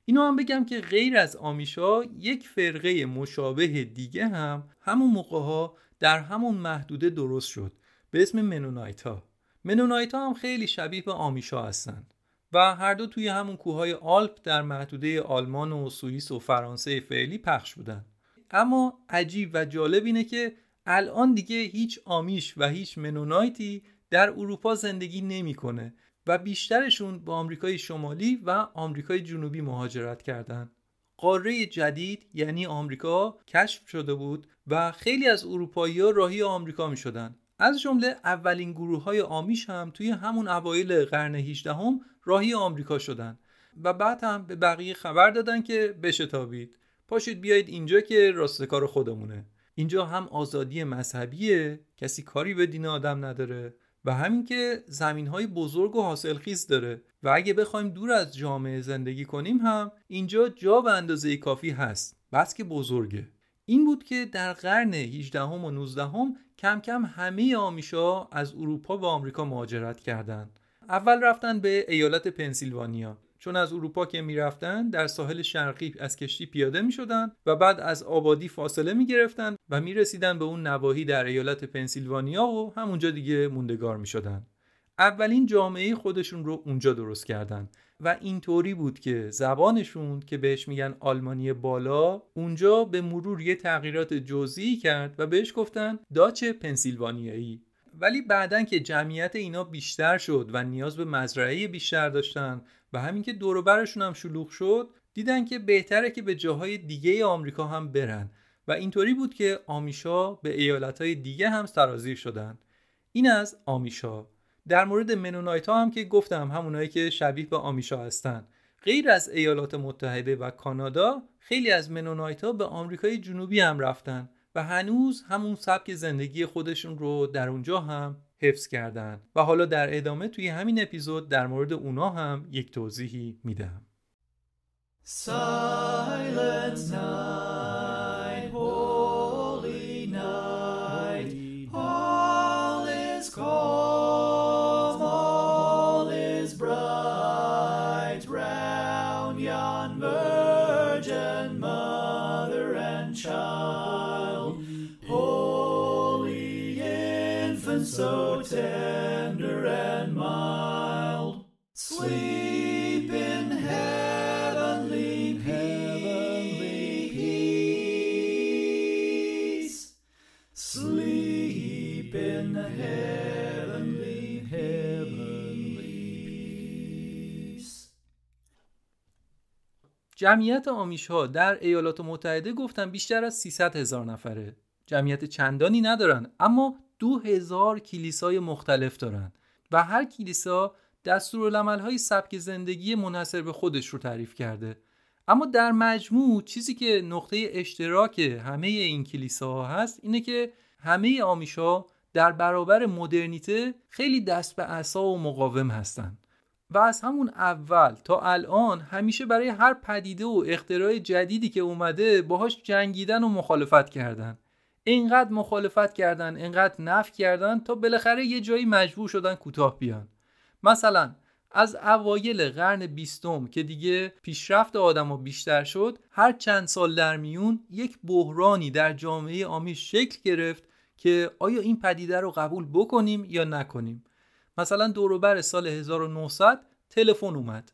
اینو هم بگم که غیر از آمیشا یک فرقه مشابه دیگه هم همون موقع ها در همون محدوده درست شد. به اسم منونایتا. منونایتا هم خیلی شبیه به آمیشا هستند و هر دو توی همون کوههای آلپ در محدوده آلمان و سوئیس و فرانسه فعلی پخش بودن. اما عجیب و جالب اینه که الان دیگه هیچ آمیش و هیچ منونایتی در اروپا زندگی نمی‌کنه و بیشترشون به آمریکای شمالی و آمریکای جنوبی مهاجرت کردند. قاره جدید یعنی آمریکا کشف شده بود و خیلی از اروپایی ها راهی آمریکا می شدن. از جمله اولین گروه های آمیش هم توی همون اوایل قرن 18 هم راهی آمریکا شدن و بعد هم به بقیه خبر دادن که بشتابید. پاشید بیایید اینجا که راستکار خودمونه. اینجا هم آزادی مذهبیه. کسی کاری به دین آدم نداره و همین که زمین های بزرگ و حاصلخیز داره و اگه بخوایم دور از جامعه زندگی کنیم هم اینجا جا به اندازه کافی هست. بس که بزرگه. این بود که در قرن 18 و 19 هم کم کم همه آمیشا از اروپا به آمریکا مهاجرت کردند. اول رفتن به ایالت پنسیلوانیا چون از اروپا که می‌رفتن در ساحل شرقی از کشتی پیاده می شدن و بعد از آبادی فاصله می گرفتن و می رسیدن به اون نواحی در ایالت پنسیلوانیا و همونجا دیگه موندگار می شدن. اولین جامعه خودشون رو اونجا درست کردن. و اینطوری بود که زبانشون که بهش میگن آلمانی بالا اونجا به مرور یه تغییرات جزئی کرد و بهش گفتن داچ پنسیلوانیایی. ولی بعدا که جمعیت اینا بیشتر شد و نیاز به مزرعه بیشتر داشتن و همین که دوروبرشون هم شلوغ شد دیدن که بهتره که به جاهای دیگه آمریکا هم برن. و اینطوری بود که آمیشا به ایالتهای دیگه هم سرازیر شدن. این از آمیشا. در مورد منونایت ها هم که گفتم همونایی که شبیه به آمیشا هستن. غیر از ایالات متحده و کانادا خیلی از منونایت ها به آمریکای جنوبی هم رفتن و هنوز همون سبک زندگی خودشون رو در اونجا هم حفظ کردن. و حالا در ادامه توی همین اپیزود در مورد اونا هم یک توضیحی میدم. جمعیت آمیش ها در ایالات متحده گفتن بیشتر از 300 هزار نفره. جمعیت چندانی ندارن اما دو هزار کلیسای مختلف دارن و هر کلیسا های سبک زندگی منحصر به خودش رو تعریف کرده. اما در مجموع چیزی که نقطه اشتراک همه این کلیساها هست اینه که همه آمیشا در برابر مدرنیته خیلی دست به عصا و مقاوم هستند و از همون اول تا الان همیشه برای هر پدیده و اختراع جدیدی که اومده باهاش جنگیدن و مخالفت کردن. اینقدر مخالفت کردن اینقدر نف کردن تا بالاخره یه جایی مجبور شدن کوتاه بیان. مثلا از اوایل قرن بیستم که دیگه پیشرفت آدم ها بیشتر شد هر چند سال در میون یک بحرانی در جامعه آمیش شکل گرفت که آیا این پدیده رو قبول بکنیم یا نکنیم؟ مثلا دوروبر سال 1900 تلفن اومد.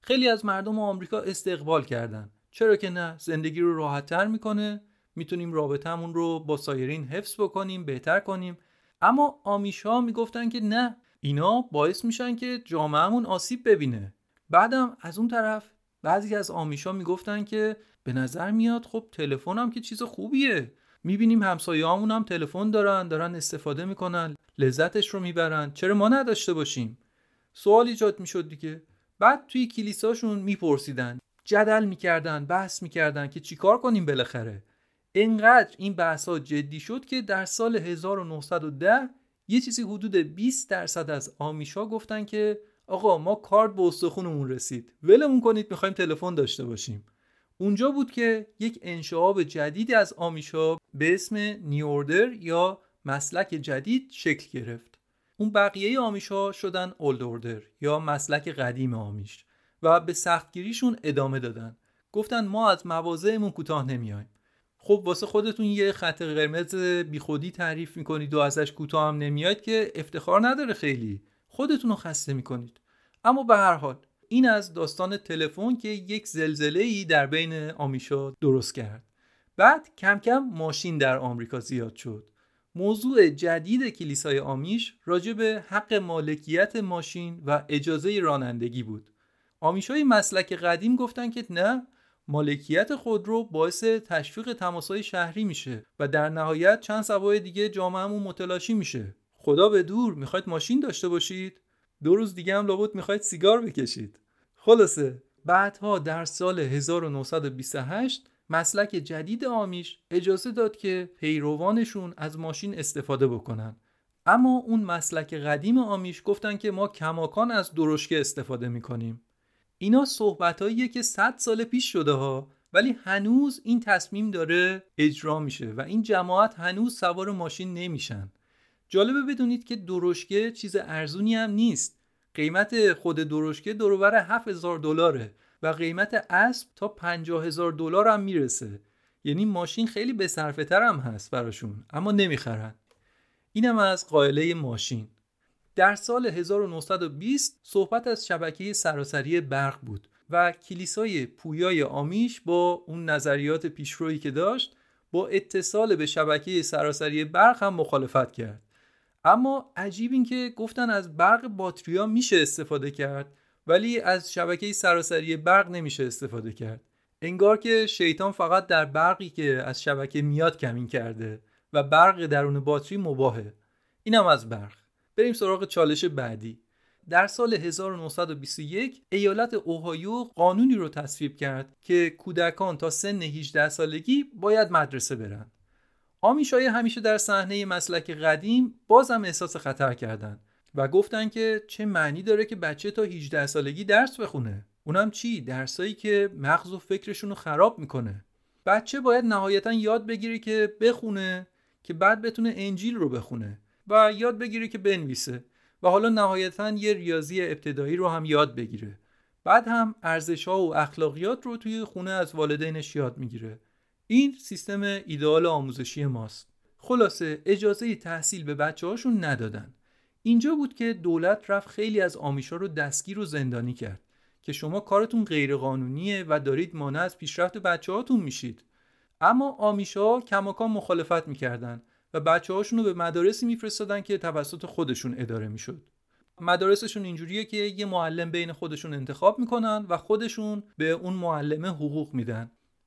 خیلی از مردم آمریکا استقبال کردن. چرا که نه زندگی رو راحتتر می‌کنه. می‌تونیم رابطهمون رو با سایرین حفظ بکنیم بهتر کنیم. اما آمیشا می‌گفتن که نه اینا باعث میشن که جامعهمون آسیب ببینه. بعدم از اون طرف بعضی از آمیشا می‌گفتن که به نظر میاد خب تلفن هم که چیز خوبیه. می‌بینیم همسایه هم تلفن دارن دارن استفاده می‌کنن لذتش رو می‌برن. چرا ما نداشته باشیم؟ سوال ایجاد می‌شد دیگه. بعد توی کلیساشون میپرسیدن جدل می‌کردن بحث می‌کردن که چیکار کنیم بالاخره. انقدر این بحث ها جدی شد که در سال 1910 یه چیزی حدود 20 درصد از آمیشا گفتن که آقا ما کارت به استخونمون رسید. ولمون کنید می‌خوایم تلفن داشته باشیم. اونجا بود که یک انشعاب جدیدی از آمیشا به اسم نیوردر یا مسلک جدید شکل گرفت. اون بقیه آمیشا شدن اولد یا مسلک قدیم آمیش و به سختگیریشون ادامه دادن. گفتن ما از مواضعمون کوتاه نمیایم. خب واسه خودتون یه خط قرمز بیخودی تعریف می‌کنید و ازش کوتاه هم نمیاد که افتخار نداره خیلی. خودتون رو خسته می‌کنید. اما به هر حال این از داستان تلفن که یک زلزله ای در بین آمیشا درست کرد. بعد کم کم ماشین در آمریکا زیاد شد. موضوع جدید کلیسای آمیش راجع به حق مالکیت ماشین و اجازه رانندگی بود. آمیشای مسلک قدیم گفتن که نه مالکیت خودرو باعث تشویق تماسای شهری میشه و در نهایت چند سوای دیگه جامعهمون متلاشی میشه. خدا به دور می‌خواید ماشین داشته باشید؟ دو روز دیگه هم لابد می‌خواید سیگار بکشید. خلاصه بعدها در سال 1928 مسلک جدید آمیش اجازه داد که پیروانشون از ماشین استفاده بکنن. اما اون مسلک قدیم آمیش گفتن که ما کماکان از درشکه استفاده می‌کنیم. اینا صحبتهاییه که 100 سال پیش شده ها ولی هنوز این تصمیم داره اجرا میشه و این جماعت هنوز سوار ماشین نمیشن. جالبه بدونید که درشکه چیز ارزونی هم نیست. قیمت خود درشکه دورور 7000 دلاره و قیمت اسب تا 50 هزار دلار هم می‌رسه. یعنی ماشین خیلی به تر هم هست براشون اما نمی‌خرن. اینم از قائله ماشین. در سال 1920 صحبت از شبکه سراسری برق بود و کلیسای پویای آمیش با اون نظریات پیشرویی که داشت با اتصال به شبکه سراسری برق هم مخالفت کرد. اما عجیب این که گفتن از برق باتریا میشه استفاده کرد ولی از شبکه سراسری برق نمیشه استفاده کرد. انگار که شیطان فقط در برقی که از شبکه میاد کمین کرده و برق درون باتری مباهه. اینم از برق. بریم سراغ چالش بعدی. در سال 1921 ایالت اوهایو قانونی رو تصویب کرد که کودکان تا سن 18 سالگی باید مدرسه برن. آمیشای همیشه در صحنه مسلک قدیم بازم احساس خطر کردند و گفتن که چه معنی داره که بچه تا 18 سالگی درس بخونه. اونم چی؟ درسایی که مغز و فکرشون رو خراب می‌کنه. بچه باید نهایتا یاد بگیری که بخونه که بعد بتونه انجیل رو بخونه و یاد بگیری که بنویسه و حالا نهایتا یه ریاضی ابتدایی رو هم یاد بگیره. بعد هم ارزش ها و اخلاقیات رو توی خونه از والدینش یاد می‌گیره. این سیستم ایدئال آموزشی ماست. خلاصه اجازه تحصیل به بچه هاشون ندادن. اینجا بود که دولت رفت خیلی از آمیشا رو دستگیر و زندانی کرد که شما کارتون غیرقانونیه و دارید مانع از پیشرفت بچه هاتون میشید. اما آمیشا کماکان مخالفت می‌کردن و بچه هاشون رو به مدارسی میفرستادن که توسط خودشون اداره می‌شد. مدارسشون اینجوریه که یه معلم بین خودشون انتخاب می‌کنن و خودشون به اون معلمه حقوق میدن.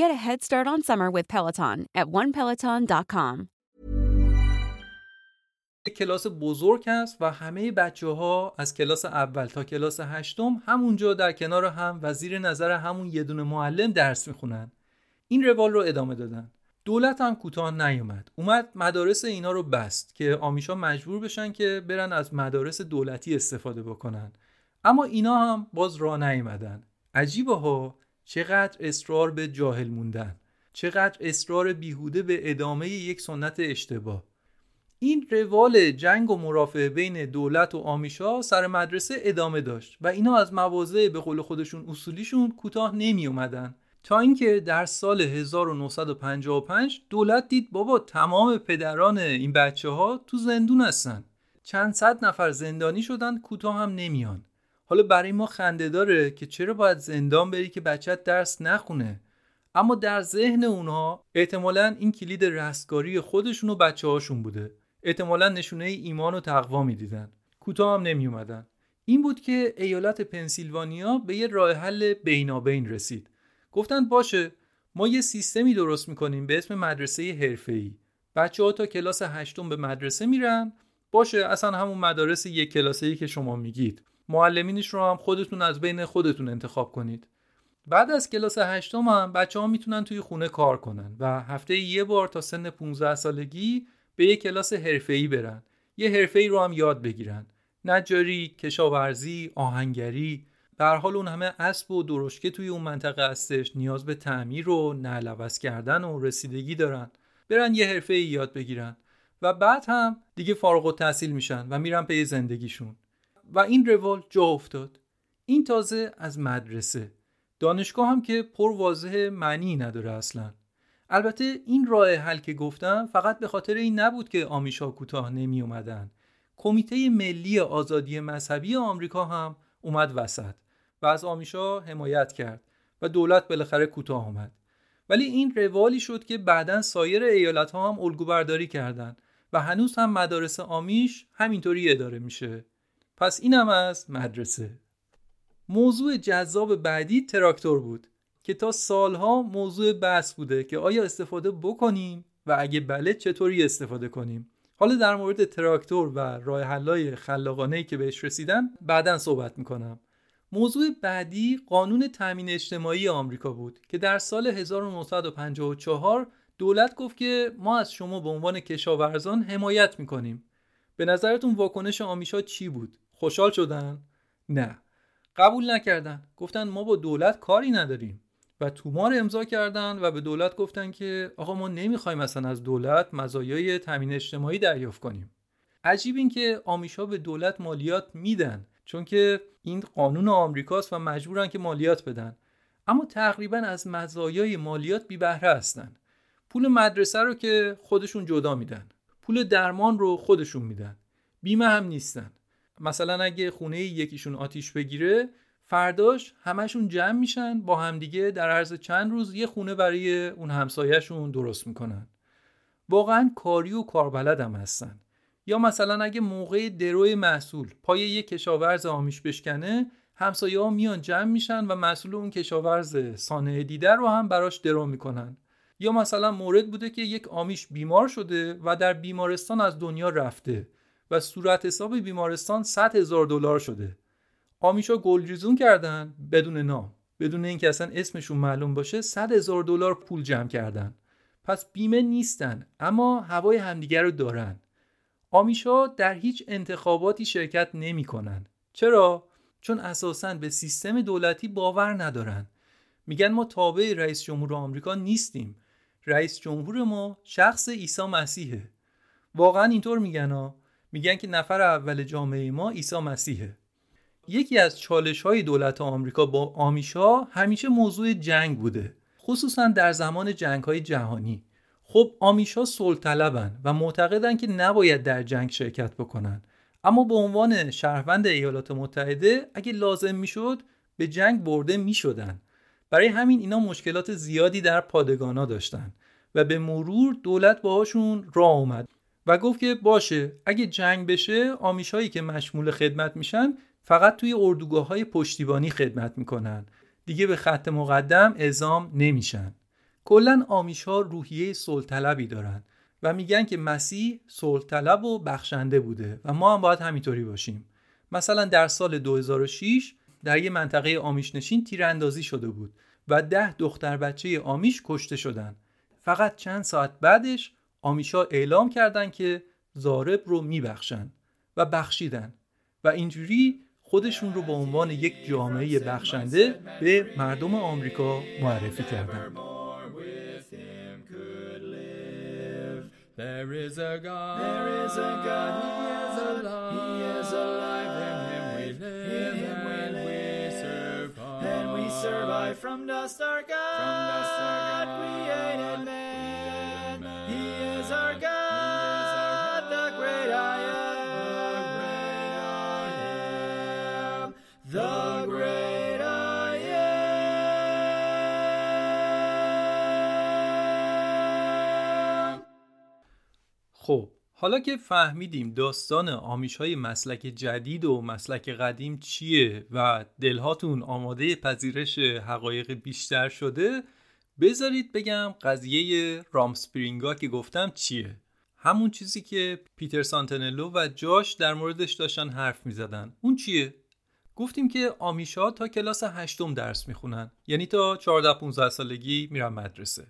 Get a head start on summer with Peloton at onepeloton.com. کلاس بزرگ هست و همه بچه ها از کلاس اول تا کلاس هشتم همونجا در کنار هم و زیر نظر همون یه دونه معلم درس می‌خونن. این روال رو ادامه دادن. دولت هم کوتاه نیومد. اومد مدارس اینا رو بست که آمیشا مجبور بشن که برن از مدارس دولتی استفاده بکنن. اما اینا هم باز راه نیومدن. عجیبه ها چقدر اصرار به جاهل موندن. چقدر اصرار بیهوده به ادامه یک سنت اشتباه. این روال جنگ و مرافعه بین دولت و آمیشا سر مدرسه ادامه داشت و اینا از مواضع به قول خودشون اصولیشون کوتاه نمی اومدن. تا اینکه در سال 1955 دولت دید بابا تمام پدران این بچه ها تو زندون هستن. چند صد نفر زندانی شدن کوتاه هم نمیان. حالا برای ما خنده داره که چرا باید زندان بری که بچت درس نخونه؟ اما در ذهن اونها احتمالا این کلید رستگاری خودشون و بچه هاشون بوده. احتمالا نشونه ایمان و تقوا می‌دیدن. کوتاه هم نمی اومدن این بود که ایالت پنسیلوانیا به یه راه حل بینابین رسید. گفتن باشه ما یه سیستمی درست می‌کنیم به اسم مدرسه حرفه‌ای. بچه ها تا کلاس هشتم به مدرسه میرن. باشه اصلا همون مدارس یک کلاسه ای که شما میگید. معلمینش رو هم خودتون از بین خودتون انتخاب کنید. بعد از کلاس هشتم هم بچه ها می‌تونن توی خونه کار کنن و هفته یه بار تا سن 15 سالگی به یه کلاس حرفه‌ای برن. یه حرفه‌ای رو هم یاد بگیرن. نجاری، کشاورزی، آهنگری. به حال اون همه اسب و درشکه توی اون منطقه هستش. نیاز به تعمیر و نعل کردن و رسیدگی دارن. برن یه حرفه یاد بگیرن. و بعد هم دیگه فارغ التحصیل میشن و میرن به زندگیشون. و این روال جا افتاد. این تازه از مدرسه. دانشگاه هم که پر واضح معنی نداره اصلا. البته این راه حل که گفتم فقط به خاطر این نبود که آمیشا کوتاه نمی اومدن. کمیته ملی آزادی مذهبی آمریکا هم اومد وسط و از آمیشا حمایت کرد و دولت بالاخره کوتاه اومد. ولی این روالی شد که بعدا سایر ایالت ها هم الگو برداری کردند و هنوز هم مدارس آمیش همینطوری اداره میشه. پس اینم از مدرسه. موضوع جذاب بعدی تراکتور بود که تا سالها موضوع بحث بوده که آیا استفاده بکنیم و اگه بله چطوری استفاده کنیم. حالا در مورد تراکتور و راه حلای خلاقانه که بهش رسیدن بعدا صحبت می‌کنم. موضوع بعدی قانون تامین اجتماعی آمریکا بود که در سال 1954 دولت گفت که ما از شما به عنوان کشاورزان حمایت می‌کنیم. به نظرتون واکنش آمیشا چی بود؟ خوشحال شدن؟ نه. قبول نکردن. گفتن ما با دولت کاری نداریم. و تومار امضا کردن و به دولت گفتن که آقا ما نمی‌خوایم اصلا از دولت مزایای تامین اجتماعی دریافت کنیم. عجیب این که آمیشا به دولت مالیات میدن چون که این قانون آمریکاست و مجبورن که مالیات بدن. اما تقریبا از مزایای مالیات بی بهره هستن. پول مدرسه رو که خودشون جدا میدن. پول درمان رو خودشون میدن. بیمه هم نیستن. مثلا اگه خونه یکیشون آتیش بگیره فرداش همشون جمع میشن با همدیگه در عرض چند روز یه خونه برای اون همسایهشون درست می‌کنن. واقعا کاری و کاربلد هم هستن. یا مثلا اگه موقع دروی محصول پای یک کشاورز آمیش بشکنه همسایه ها میان جمع میشن و مسئول اون کشاورز سانه دیده رو هم براش درو می‌کنن. یا مثلا مورد بوده که یک آمیش بیمار شده و در بیمارستان از دنیا رفته. و صورت حساب بیمارستان 100 هزار دلار شده آمیشا گلجیزون کردن بدون نام بدون اینکه اصلا اسمشون معلوم باشه 100 هزار دلار پول جمع کردن پس بیمه نیستن اما هوای همدیگر رو دارن آمیشا در هیچ انتخاباتی شرکت نمی کنن. چرا؟ چون اساسا به سیستم دولتی باور ندارن. میگن ما تابع رئیس جمهور آمریکا نیستیم. رئیس جمهور ما شخص عیسی مسیحه. واقعا اینطور میگن ها. میگن که نفر اول جامعه ما عیسی مسیحه. یکی از چالش های دولت آمریکا با آمیشا همیشه موضوع جنگ بوده. خصوصا در زمان جنگ های جهانی. خب آمیشا طلبن و معتقدن که نباید در جنگ شرکت بکنن اما به عنوان شهروند ایالات متحده اگه لازم می‌شد به جنگ برده می‌شدن برای همین اینا مشکلات زیادی در پادگانا داشتن و به مرور دولت باهاشون راه اومد و گفت که باشه اگه جنگ بشه آمیشایی که مشمول خدمت میشن فقط توی اردوگاه های پشتیبانی خدمت می‌کنن. دیگه به خط مقدم اعزام نمیشن. کلا آمیش ها روحیه سلطلبی دارن و میگن که مسیح سلطلب و بخشنده بوده و ما هم باید همینطوری باشیم. مثلا در سال 2006 در یه منطقه آمیش نشین تیراندازی شده بود و ده دختر بچه آمیش کشته شدن. فقط چند ساعت بعدش آمیشا اعلام کردن که زارب رو میبخشن و بخشیدن و اینجوری خودشون رو به عنوان یک جامعه بخشنده به مردم آمریکا معرفی کردن There is a God. There is a God. He is alive. He is alive. In Him we live. In Him we, we survive. And we survive from dust our God. From dust our God. Created حالا که فهمیدیم داستان آمیش های مسلک جدید و مسلک قدیم چیه و دلهاتون آماده پذیرش حقایق بیشتر شده بذارید بگم قضیه رامسپرینگا که گفتم چیه. همون چیزی که پیتر سانتنلو و جاش در موردش داشتن حرف می‌زدن. اون چیه؟ گفتیم که آمیشا تا کلاس هشتم درس می‌خونن. یعنی تا 14 15 سالگی میرن مدرسه.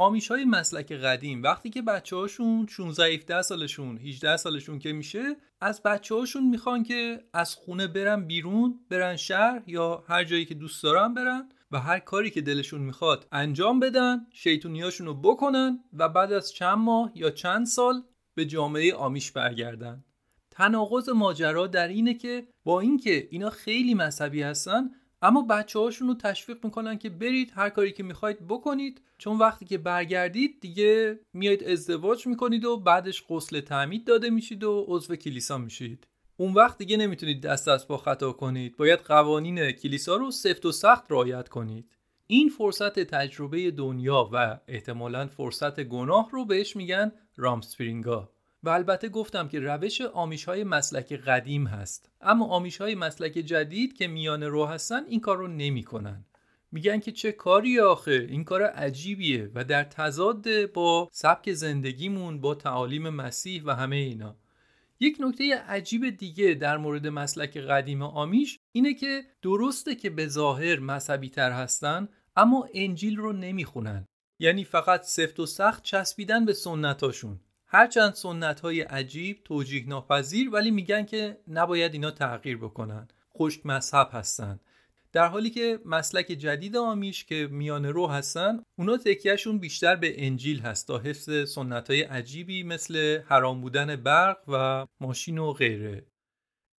آمیش های مسلک قدیم وقتی که بچه هاشون 16 17 سالشون 18 سالشون که میشه از بچه هاشون می‌خوان که از خونه برن بیرون برن شهر یا هر جایی که دوست دارن برن و هر کاری که دلشون می‌خواد انجام بدن شیطونیاشون رو بکنن و بعد از چند ماه یا چند سال به جامعه آمیش برگردن. تناقض ماجرا در اینه که با اینکه اینا خیلی مذهبی هستن اما بچه هاشون رو تشویق می‌کنن که برید هر کاری که می‌خواید بکنید. چون وقتی که برگردید دیگه میایید ازدواج می‌کنید و بعدش غسل تعمید داده میشید و عضو کلیسا میشید. اون وقت دیگه نمی‌تونید دست از پا خطا کنید. باید قوانین کلیسا رو سفت و سخت رعایت کنید. این فرصت تجربه دنیا و احتمالا فرصت گناه رو بهش میگن رامسپرینگا. و البته گفتم که روش آمیش های مسلک قدیم هست. اما آمیش های مسلک جدید که میان رو هستن این کار رو نمی کنن. میگن که چه کاری آخه؟ این کار عجیبیه و در تضاد با سبک زندگیمون با تعالیم مسیح و همه اینا. یک نکته عجیب دیگه در مورد مسلک قدیم آمیش اینه که درسته که به ظاهر مذهبی تر هستن اما انجیل رو نمی‌خونن. یعنی فقط سفت و سخت چسبیدن به سنتاشون هرچند سنت های عجیب توجیه ناپذیر ولی میگن که نباید اینا تغییر بکنن. خشک مذهب هستن. در حالی که مسلک جدید آمیش که میان رو هستن اونا تکیهشون بیشتر به انجیل هست تا حفظ سنت های عجیبی مثل حرام بودن برق و ماشین و غیره.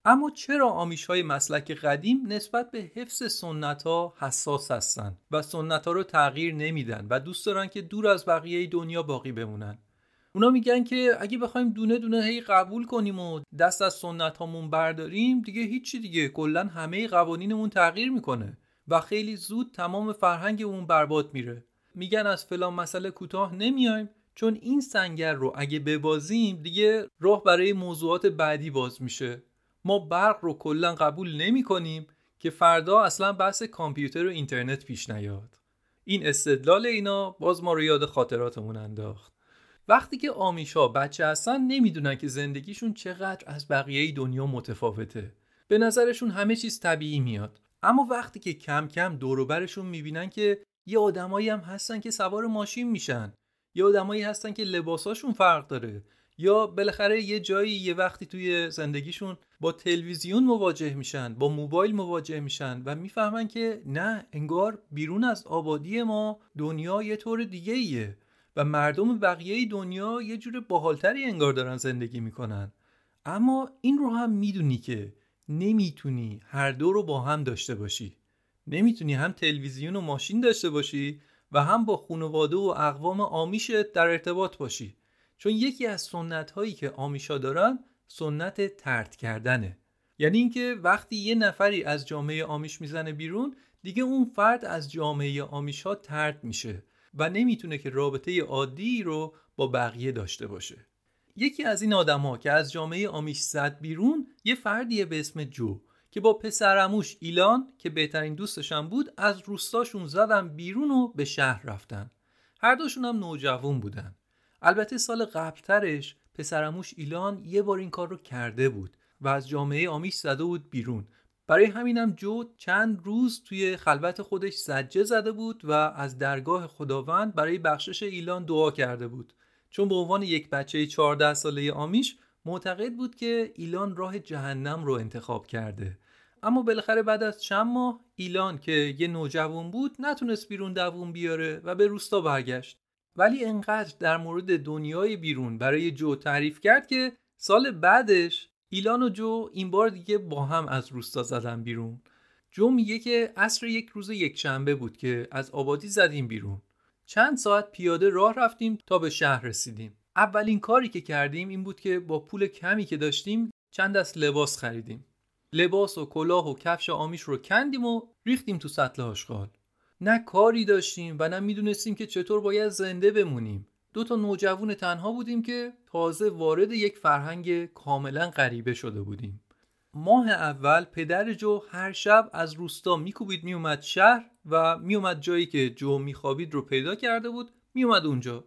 اما چرا آمیش های مسلک قدیم نسبت به حفظ سنت ها حساس هستن و سنت ها رو تغییر نمیدن و دوست دارن که دور از بقیه دنیا باقی بمونن؟ اونا میگن که اگه بخوایم دونه دونه هی قبول کنیم و دست از سنت هامون برداریم دیگه هیچی دیگه. کلا همه قوانینمون تغییر می‌کنه و خیلی زود تمام فرهنگمون برباد میره. میگن از فلان مسئله کوتاه نمیایم چون این سنگر رو اگه ببازیم دیگه راه برای موضوعات بعدی باز میشه. ما برق رو کلا قبول نمی کنیم که فردا اصلا بحث کامپیوتر و اینترنت پیش نیاد. این استدلال اینا باز ما رو یاد خاطراتمون انداخت. وقتی که آمیشا بچه هستن نمی‌دونن که زندگیشون چقدر از بقیه دنیا متفاوته. به نظرشون همه چیز طبیعی میاد. اما وقتی که کم کم دوروبرشون می‌بینن که یه آدمایی هم هستن که سوار ماشین میشن یه آدمایی هستن که لباساشون فرق داره یا بالاخره یه جایی یه وقتی توی زندگیشون با تلویزیون مواجه میشن با موبایل مواجه میشن و می‌فهمن که نه انگار بیرون از آبادی ما دنیا یه طور دیگه ایه و مردم بقیه دنیا یه جور باحالتری انگار دارن زندگی می‌کنن. اما این رو هم می‌دونی که نمی‌تونی هر دو رو با هم داشته باشی. نمی‌تونی هم تلویزیون و ماشین داشته باشی و هم با خانواده و اقوام آمیشت در ارتباط باشی. چون یکی از سنت هایی که آمیشا دارن سنت ترد کردنه. یعنی اینکه وقتی یه نفری از جامعه آمیش می‌زنه بیرون دیگه اون فرد از جامعه آمیشا ترد میشه. و نمی‌تونه که رابطه عادی رو با بقیه داشته باشه. یکی از این آدما که از جامعه آمیش زد بیرون یه فردیه به اسم جو که با پسرموش ایلان که بهترین دوستشان بود از روستاشون زدن بیرون و به شهر رفتن. هر دوشون هم نوجوان بودن. البته سال قبلترش پسرموش ایلان یه بار این کار رو کرده بود و از جامعه آمیش زده بود بیرون. برای همینم جو چند روز توی خلوت خودش زجه زده بود و از درگاه خداوند برای بخشش ایلان دعا کرده بود. چون به عنوان یک بچه 14 ساله آمیش معتقد بود که ایلان راه جهنم رو انتخاب کرده. اما بالاخره بعد از چند ماه ایلان که یه نوجوان بود نتونست بیرون دووم بیاره و به روستا برگشت. ولی انقدر در مورد دنیای بیرون برای جو تعریف کرد که سال بعدش ایلان و جو این بار دیگه با هم از روستا زدن بیرون. جو میگه که عصر یک روز یک شنبه بود که از آبادی زدیم بیرون. چند ساعت پیاده راه رفتیم تا به شهر رسیدیم. اولین کاری که کردیم این بود که با پول کمی که داشتیم چند دست لباس خریدیم. لباس و کلاه و کفش آمیش رو کندیم و ریختیم تو سطل آشغال. نه کاری داشتیم و نه می‌دونستیم که چطور باید زنده بمونیم. دو تا نوجوان تنها بودیم که تازه وارد یک فرهنگ کاملا غریبه شده بودیم. ماه اول پدر جو هر شب از روستا میکوبید میومد شهر و میومد جایی که جو میخوابید رو پیدا کرده بود میومد اونجا.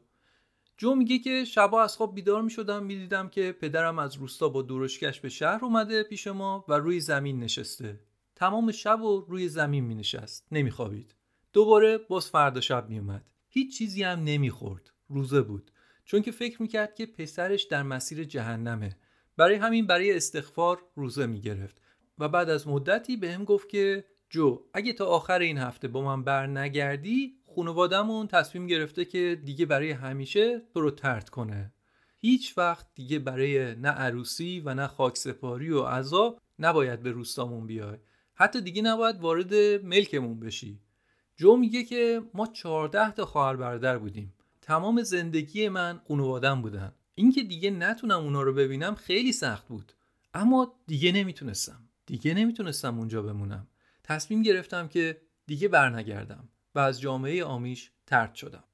جو میگه که شبا از خواب بیدار می‌شدم می‌دیدم که پدرم از روستا با درشکش به شهر اومده پیش ما و روی زمین نشسته. تمام شب و روی زمین می نشست نمیخوابید. دوباره باز فردا شب میومد هیچ چیزی هم نمی‌خورد. روزه بود. چون که فکر می‌کرد که پسرش در مسیر جهنمه. برای همین برای استغفار روزه می‌گرفت. و بعد از مدتی به هم گفت که جو اگه تا آخر این هفته با من بر نگردی خانوادمون تصمیم گرفته که دیگه برای همیشه تو رو ترد کنه. هیچ وقت دیگه برای نه عروسی و نه خاکسپاری و عذا نباید به روستامون بیای. حتی دیگه نباید وارد ملکمون بشی. جو میگه که ما چهارده تا خواهر برادر بودیم. تمام زندگی من خانوادم بودن. اینکه دیگه نتونم اونا رو ببینم خیلی سخت بود. اما دیگه نمی‌تونستم. دیگه نمی‌تونستم اونجا بمونم. تصمیم گرفتم که دیگه برنگردم و از جامعه آمیش ترد شدم.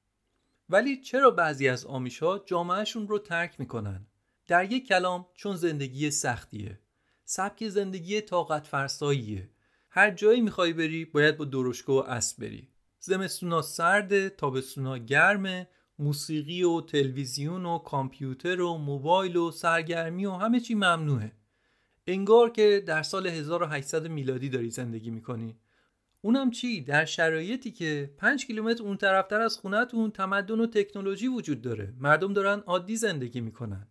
ولی چرا بعضی از آمیش ها جامعهشون رو ترک می‌کنن؟ در یک کلام چون زندگی سختیه. سبک زندگی طاقت فرساییه. هر جایی می‌خوای بری باید با درشکه و اسب بری. زمستونا سرده تابستونا گرمه موسیقی و تلویزیون و کامپیوتر و موبایل و سرگرمی و همه چی ممنوعه. انگار که در سال 1800 میلادی داری زندگی می‌کنی. اونم چی؟ در شرایطی که 5 کیلومتر اون طرفتر از خونتون تمدن و تکنولوژی وجود داره. مردم دارن عادی زندگی می‌کنن.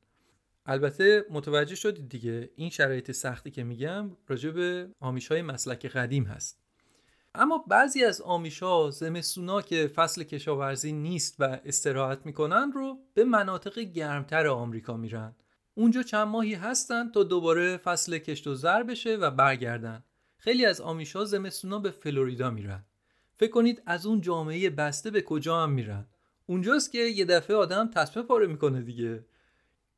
البته متوجه شدید دیگه این شرایط سختی که میگم راجع به آمیش های مسلک قدیم هست. اما بعضی از آمیش ها زمستونا که فصل کشاورزی نیست و استراحت می‌کنن رو به مناطق گرمتر آمریکا میرن. اونجا چند ماهی هستن تا دوباره فصل کشت و زر بشه و برگردن. خیلی از آمیش ها زمستونا به فلوریدا میرن. فکر کنید از اون جامعه بسته به کجا هم میرن. اونجاست که یه دفعه آدم تصمیم پاره می‌کنه دیگه.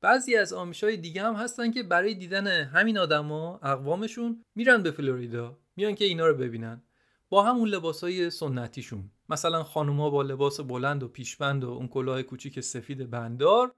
بعضی از آمیش های دیگه هم هستن که برای دیدن همین آدما اقوامشون میرن به فلوریدا. میان که اینا رو ببینن. با همون لباس های سنتیشون. مثلا خانوما با لباس بلند و پیشبند و اون کلاه کوچیک سفید بندار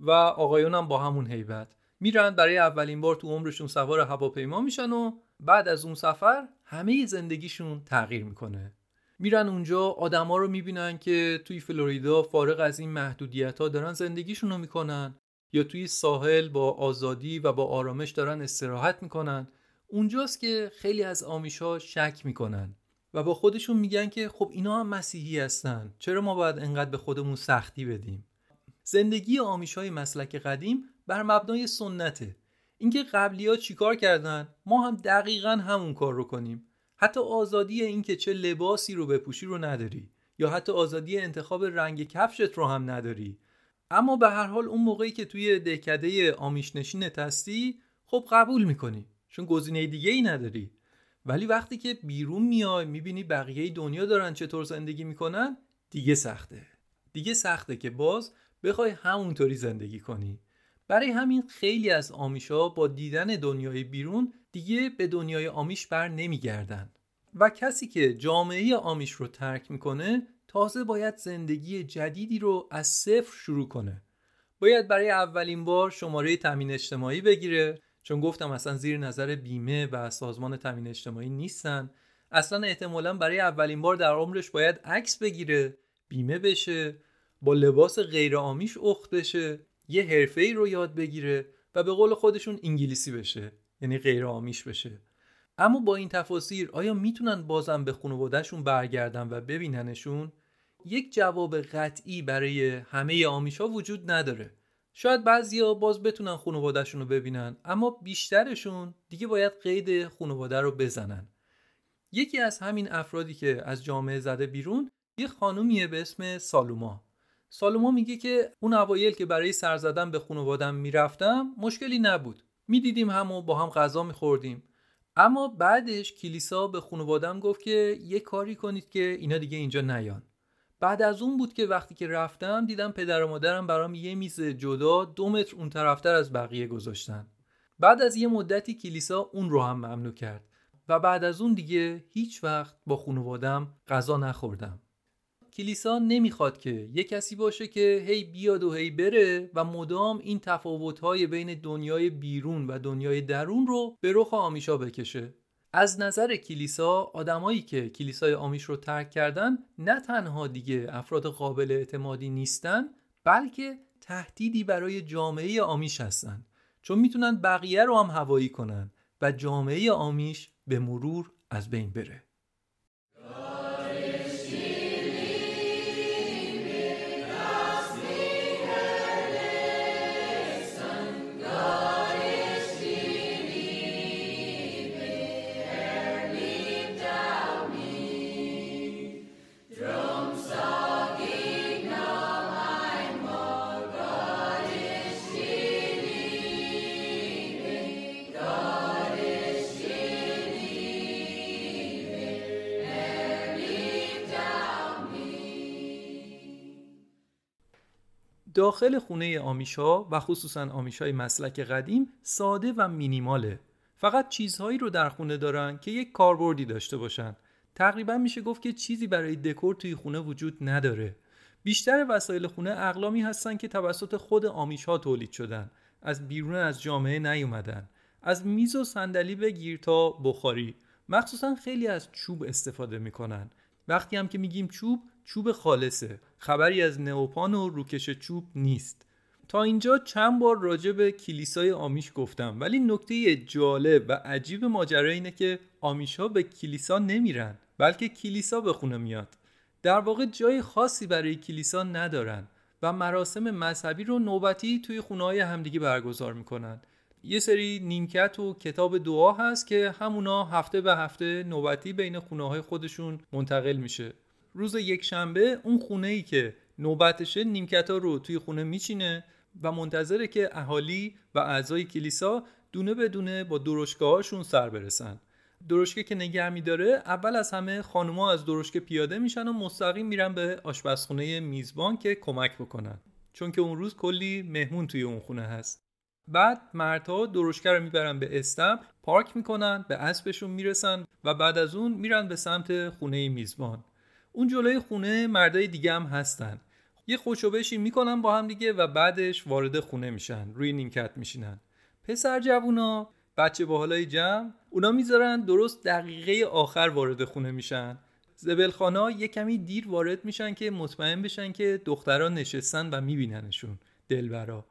و آقایون هم با همون هیبت. میرن برای اولین بار تو عمرشون سوار هواپیما میشن و بعد از اون سفر همه زندگیشون تغییر می‌کنه. میرن اونجا آدما رو می‌بینن که توی فلوریدا فارغ از این محدودیت ها دارن زندگیشون رو می‌کنن یا توی ساحل با آزادی و با آرامش دارن استراحت می‌کنن. اونجاست که خیلی از آمیشا شک می‌کنن. و با خودشون میگن که خب اینا هم مسیحی هستن. چرا ما باید انقدر به خودمون سختی بدیم؟ زندگی آمیش های مسلک قدیم بر مبنای سنته. اینکه قبلی ها چیکار کردن؟ ما هم دقیقا همون کار رو کنیم. حتی آزادی اینکه چه لباسی رو بپوشی رو نداری. یا حتی آزادی انتخاب رنگ کفشت رو هم نداری. اما به هر حال اون موقعی که توی دهکده آمیش نشینت هستی خب قبول می‌کنی. چون گزینه دیگه ای نداری. ولی وقتی که بیرون میای می‌بینی بقیه دنیا دارن چطور زندگی می‌کنن دیگه سخته. دیگه سخته که باز بخوای همونطوری زندگی کنی. برای همین خیلی از آمیشا با دیدن دنیای بیرون دیگه به دنیای آمیش بر نمیگردن. و کسی که جامعه آمیش رو ترک می‌کنه تازه باید زندگی جدیدی رو از صفر شروع کنه. باید برای اولین بار شماره تامین اجتماعی بگیره. چون گفتم اصلا زیر نظر بیمه و سازمان تامین اجتماعی نیستن. اصلا احتمالا برای اولین بار در عمرش باید عکس بگیره بیمه بشه با لباس غیر آمیش اخت بشه یه حرفه ای رو یاد بگیره و به قول خودشون انگلیسی بشه یعنی غیر آمیش بشه. اما با این تفاصیل آیا می‌تونن بازم به خانوادهشون برگردن و ببیننشون؟ یک جواب قطعی برای همه آمیشا وجود نداره. شاید بعضیا باز بتونن خانوادهشون رو ببینن اما بیشترشون دیگه باید قید خانواده رو بزنن. یکی از همین افرادی که از جامعه زده بیرون یه خانومیه به اسم سالوما. سالوما میگه که اون اوایل که برای سر زدن به خانوادم می‌رفتم مشکلی نبود. می‌دیدیم هم و با هم غذا میخوردیم. اما بعدش کلیسا به خانوادم گفت که یه کاری کنید که اینا دیگه اینجا نیان. بعد از اون بود که وقتی که رفتم دیدم پدر و مادرم برام یه میز جدا دو متر اون طرفتر از بقیه گذاشتن. بعد از یه مدتی کلیسا اون رو هم ممنوع کرد و بعد از اون دیگه هیچ وقت با خانوادم غذا نخوردم. کلیسا نمی‌خواد که یه کسی باشه که هی بیاد و هی بره و مدام این تفاوت‌های بین دنیای بیرون و دنیای درون رو به رخ آمیشا بکشه. از نظر کلیسا آدمایی که کلیسای آمیش رو ترک کردن نه تنها دیگه افراد قابل اعتمادی نیستن بلکه تهدیدی برای جامعه آمیش هستن. چون می‌تونن بقیه رو هم هوایی کنن و جامعه آمیش به مرور از بین بره. داخل خونه آمیشا و خصوصا آمیشای مسلک قدیم ساده و مینیماله. فقط چیزهایی رو در خونه دارن که یک کاربردی داشته باشن. تقریبا میشه گفت که چیزی برای دکور توی خونه وجود نداره. بیشتر وسایل خونه اقلامی هستن که توسط خود آمیشها تولید شدن. از بیرون از جامعه نیومدن. از میز و صندلی بگیر تا بخاری. مخصوصا خیلی از چوب استفاده می‌کنن. وقتی هم که میگیم چوب چوب خالصه. خبری از نئوپان و روکش چوب نیست. تا اینجا چند بار راجع به کلیسای آمیش گفتم ولی نکته جالب و عجیب ماجرا اینه که آمیش ها به کلیسا نمیرن بلکه کلیسا به خونه میاد. در واقع جای خاصی برای کلیسا ندارن و مراسم مذهبی رو نوبتی توی خونه های همدیگه برگزار می‌کنن. یه سری نیمکت و کتاب دعا هست که همونا هفته به هفته نوبتی بین خونه های خودشون منتقل میشه. روز یک شنبه اون خونه ای که نوبتشه نیمکت ها رو توی خونه میچینه و منتظره که اهالی و اعضای کلیسا دونه به دونه با درشگاهاشون سر برسن. درشکه که نگه میداره اول از همه خانوما از درشکه پیاده میشن و مستقیم میرن به آشپزخونه میزبان که کمک بکنن. چون که اون روز کلی مهمون توی اون خونه هست. بعد مردها درشکه رو می‌برن به استم پارک می‌کنن به اسبشون می‌رسن و بعد از اون میرن به سمت خونه میزبان. اون جلوی خونه مردای دیگه هم هستن. یه خوشوبشی می‌کنن با هم دیگه و بعدش وارد خونه میشن. روی نیمکت میشینن. پسر جوونا بچه باحالای جمع اونا می‌ذارن درست دقیقه آخر وارد خونه میشن. زبلخانا یه کمی دیر وارد میشن که مطمئن بشن که دختران نشستن و میبیننشون دلبرا.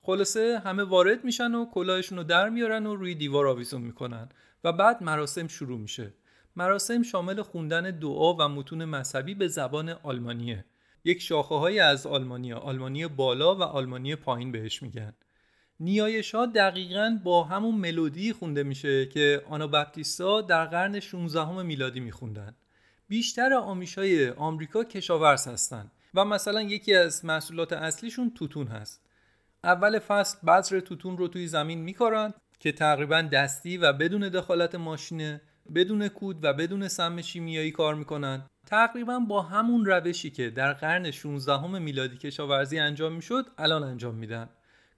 خلاصه همه وارد میشن و کلاهشون رو در میارن و روی دیوار آویزون می‌کنن و بعد مراسم شروع میشه. مراسم شامل خوندن دعا و متون مذهبی به زبان آلمانیه. یک شاخه های از آلمانی آلمانی بالا و آلمانی پایین بهش میگن. نیایش ها دقیقا با همون ملودی خونده میشه که آناباپتیستا در قرن 16 میلادی میخوندن. بیشتر آمیش های آمریکا کشاورز هستند و مثلا یکی از محصولات اصلیشون توتون هست. اول فصل بذر توتون رو توی زمین میکارن که تقریبا دستی و بدون دخالت ماشینه. بدون کود و بدون سم شیمیایی کار می‌کنن. تقریبا با همون روشی که در قرن 16 میلادی کشاورزی انجام می‌شد الان انجام میدن.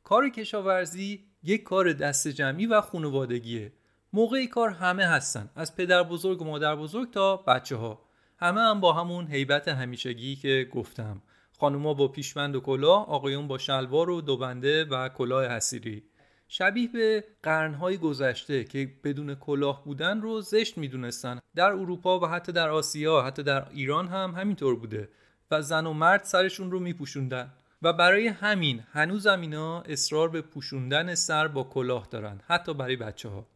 کار کشاورزی یک کار دست جمعی و خانوادگیه. موقعی کار همه هستن از پدر بزرگ و مادر بزرگ تا بچه ها همه هم با همون هیبت همیشگی که گفتم. خانوما با پیشمند و کلاه آقایون با شلوار و دوبنده و کلاه حسیری شبیه به قرنهای گذشته که بدون کلاه بودن رو زشت می‌دونستن. در اروپا و حتی در آسیا حتی در ایران هم همینطور بوده و زن و مرد سرشون رو میپوشوندن. و برای همین هنوز اینا اصرار به پوشوندن سر با کلاه دارن حتی برای بچه ها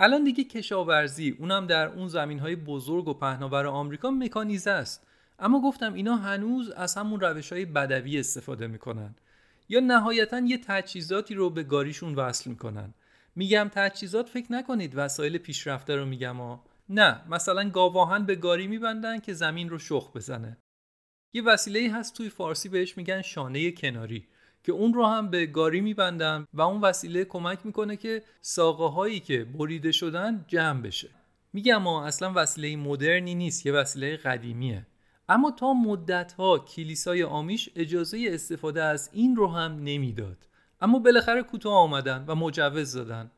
الان دیگه کشاورزی اونم در اون زمین های بزرگ و پهناور آمریکا مکانیزه است. اما گفتم اینا هنوز از همون روش های بدوی استفاده می‌کنن. یا نهایتا یه تجهیزاتی رو به گاریشون وصل می‌کنن. میگم تجهیزات فکر نکنید وسایل پیشرفته رو میگم ها. نه مثلا گاواهن به گاری میبندن که زمین رو شخ بزنه. یه وسیله هست توی فارسی بهش میگن شانه کناری که اون رو هم به گاری میبندن و اون وسیله کمک می‌کنه که ساقه هایی که بریده شدن جمع بشه. میگم ما اصلا وسیله مدرنی نیست یه وسیله قدیمیه. اما تا مدتها کلیسای آمیش اجازه استفاده از این رو هم نمی‌داد. اما بالاخره کوتاه آمدن و مجوز دادن.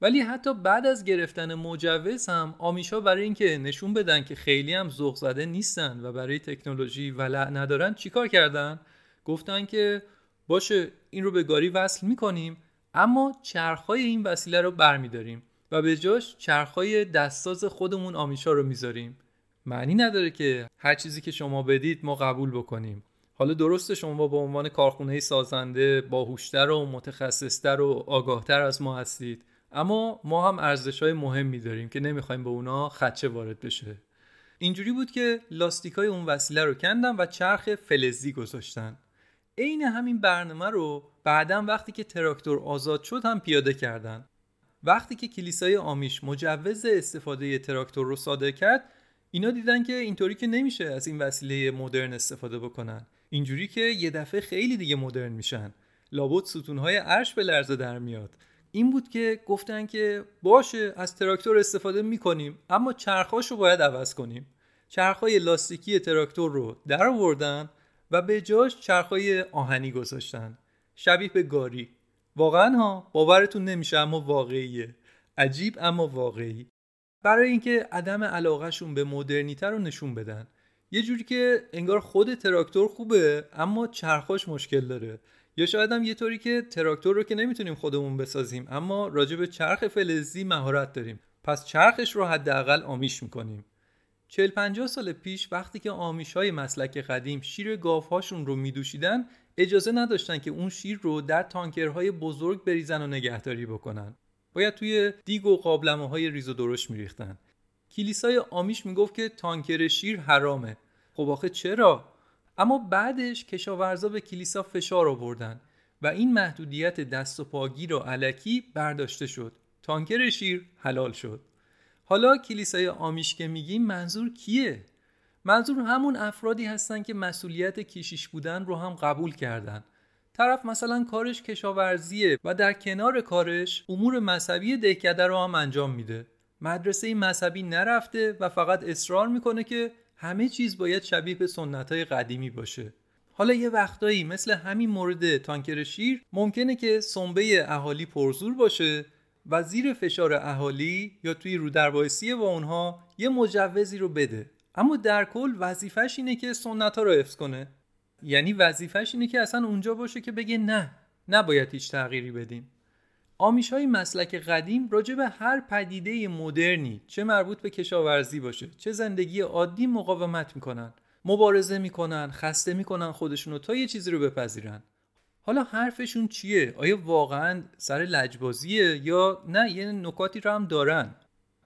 ولی حتی بعد از گرفتن مجوز هم آمیشا برای اینکه نشون بدن که خیلی هم ذوق زده نیستن و برای تکنولوژی ولع ندارن چیکار کردن؟ گفتن که باشه این رو به گاری وصل می‌کنیم اما چرخهای این وسیله رو برمیداریم و به جاش چرخهای دستاز خودمون آمیشا رو می‌ذاریم. معنی نداره که هر چیزی که شما بدید ما قبول بکنیم. حالا درسته شما با عنوان کارخونه سازنده باهوشتر و متخصصتر و آگاهتر از ما هستید. اما ما هم ارزش های مهمی داریم که نمی‌خوایم به اونا خدچه وارد بشه. اینجوری بود که لاستیک های اون وسیله رو کندن و چرخ فلزی گذاشتن. عین همین برنامه رو بعدا وقتی که تراکتور آزاد شد هم پیاده کردن. وقتی که کلیسای آمیش مجوز استفاده تراکتور رو صادر کرد اینا دیدن که اینطوری که نمیشه از این وسیله مدرن استفاده بکنن. اینجوری که یه دفعه خیلی دیگه مدرن میشن. لابد ستونهای عرش به لرزه در میاد. این بود که گفتن که باشه از تراکتور استفاده می‌کنیم اما چرخاش رو باید عوض کنیم. چرخهای لاستیکی تراکتور رو در آوردن و به جاش چرخهای آهنی گذاشتن. شبیه به گاری. واقعا ها باورتون نمیشه اما واقعیه. عجیب اما واقعی. برای اینکه عدم علاقهشون به مدرنیته رو نشون بدن. یه جوری که انگار خود تراکتور خوبه اما چرخاش مشکل داره. یا شاید هم یه طوری که تراکتور رو که نمی‌تونیم خودمون بسازیم اما راجع به چرخ فلزی مهارت داریم. پس چرخش رو حداقل آمیش می‌کنیم. 40 50 سال پیش وقتی که آمیش های مسلک قدیم شیر گاوهاشون رو میدوشیدن اجازه نداشتن که اون شیر رو در تانکرهای بزرگ بریزن و نگهداری بکنن. باید توی دیگ و قابلمه های ریز و درشت میریختن. کلیسای آمیش می‌گفت که تانکر شیر حرامه. خب آخه چرا؟ اما بعدش کشاورزا به کلیسا فشار آوردن و این محدودیت دست و پاگیر و علکی برداشته شد. تانکر شیر حلال شد. حالا کلیسای آمیش که میگیم منظور کیه؟ منظور همون افرادی هستن که مسئولیت کیشیش بودن رو هم قبول کردن. طرف مثلا کارش کشاورزیه و در کنار کارش امور مذهبی دهکده رو هم انجام میده. مدرسه مذهبی نرفته و فقط اصرار می‌کنه که همه چیز باید شبیه به سنت های قدیمی باشه. حالا یه وقتایی مثل همین مورد تانکر شیر ممکنه که سنبه اهالی پرزور باشه و زیر فشار اهالی یا توی رو با اونها یه مجوزی رو بده. اما در کل وظیفش اینه که سنت ها رو حفظ کنه. یعنی وظیفش اینه که اصلا اونجا باشه که بگه نه نباید هیچ تغییری بدیم. آمیش های مسلک قدیم راجع به هر پدیده مدرنی چه مربوط به کشاورزی باشه چه زندگی عادی مقاومت می‌کنن مبارزه می‌کنن خسته می‌کنن خودشونو تا یه چیزی رو بپذیرن. حالا حرفشون چیه؟ آیا واقعا سر لجبازیه یا نه؟ یه نکاتی رو هم دارن.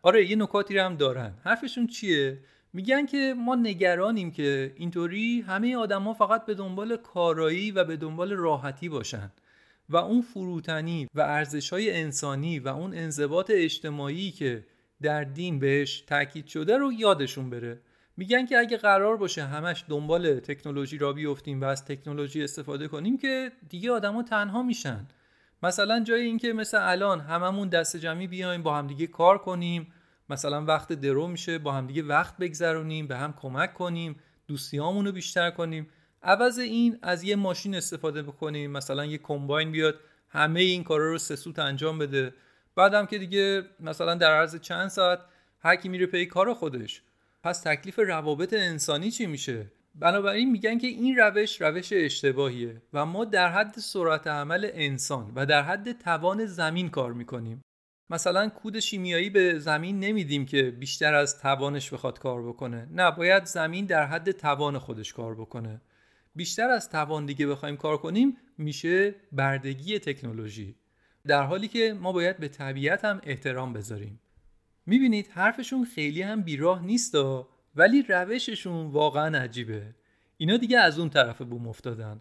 آره یه نکاتی رو هم دارن. حرفشون چیه؟ میگن که ما نگرانیم که اینطوری همه آدما فقط به دنبال کارایی و به دنبال راحتی باشن و اون فروتنی و ارزش های انسانی و اون انضباط اجتماعی که در دین بهش تاکید شده رو یادشون بره. میگن که اگه قرار باشه همش دنبال تکنولوژی را بیفتیم و از تکنولوژی استفاده کنیم که دیگه آدما تنها میشن. مثلا جای اینکه مثل الان هممون دست جمعی بیایم با همدیگه کار کنیم مثلا وقت درو میشه با همدیگه وقت بگذرونیم به هم کمک کنیم دوستیامون رو بیشتر کنیم. عوض این از یه ماشین استفاده بکنیم مثلا یه کمباین بیاد همه این کارا رو سه سوت انجام بده. بعدم که دیگه مثلا در عرض چند ساعت هر کی میره پی کار خودش. پس تکلیف روابط انسانی چی میشه؟ بنابراین میگن که این روش روش اشتباهیه و ما در حد سرعت عمل انسان و در حد توان زمین کار می‌کنیم. مثلا کود شیمیایی به زمین نمیدیم که بیشتر از توانش بخواد کار بکنه. نه باید زمین در حد توان خودش کار بکنه. بیشتر از توان دیگه بخوایم کار کنیم میشه بردگی تکنولوژی. در حالی که ما باید به طبیعت هم احترام بذاریم. می‌بینید حرفشون خیلی هم بیراه نیست ولی روششون واقعا عجیبه. اینا دیگه از اون طرف بوم افتادن.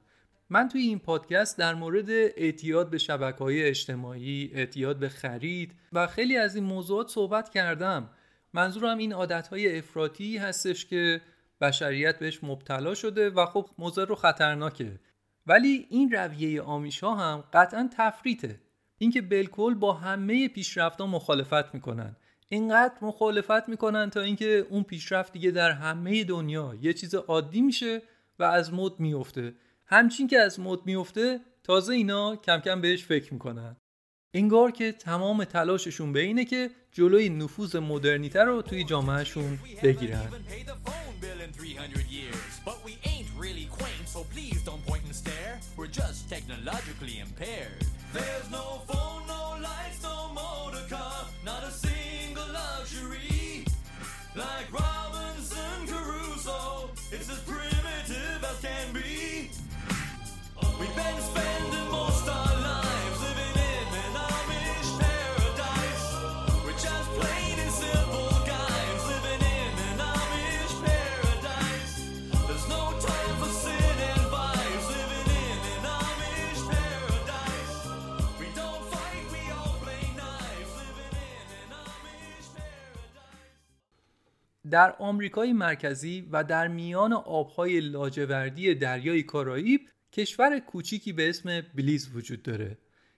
من توی این پادکست در مورد اعتیاد به شبکه های اجتماعی، اعتیاد به خرید و خیلی از این موضوعات صحبت کردم. منظورم این عادت های افراطی هستش که بشریت بهش مبتلا شده و خب مضر و خطرناکه. ولی این رویه آمیش ها هم قطعا تفریته اینکه بالکل با همه پیشرفت ها مخالفت می‌کنن. اینقدر مخالفت می‌کنن تا اینکه اون پیشرفت دیگه در همه دنیا یه چیز عادی میشه و از مد میفته همچین که از مد میفته تازه اینا کم کم بهش فکر می‌کنن انگار که تمام تلاششون به اینه که جلوی نفوذ مدرنیته رو توی جامعهشون بگیرن Like Robinson Crusoe, it's as primitive as can be. در آمریکای مرکزی و در میان آبهای لاجوردی دریای کارائیب کشور کوچیکی به اسم بلیز وجود داره.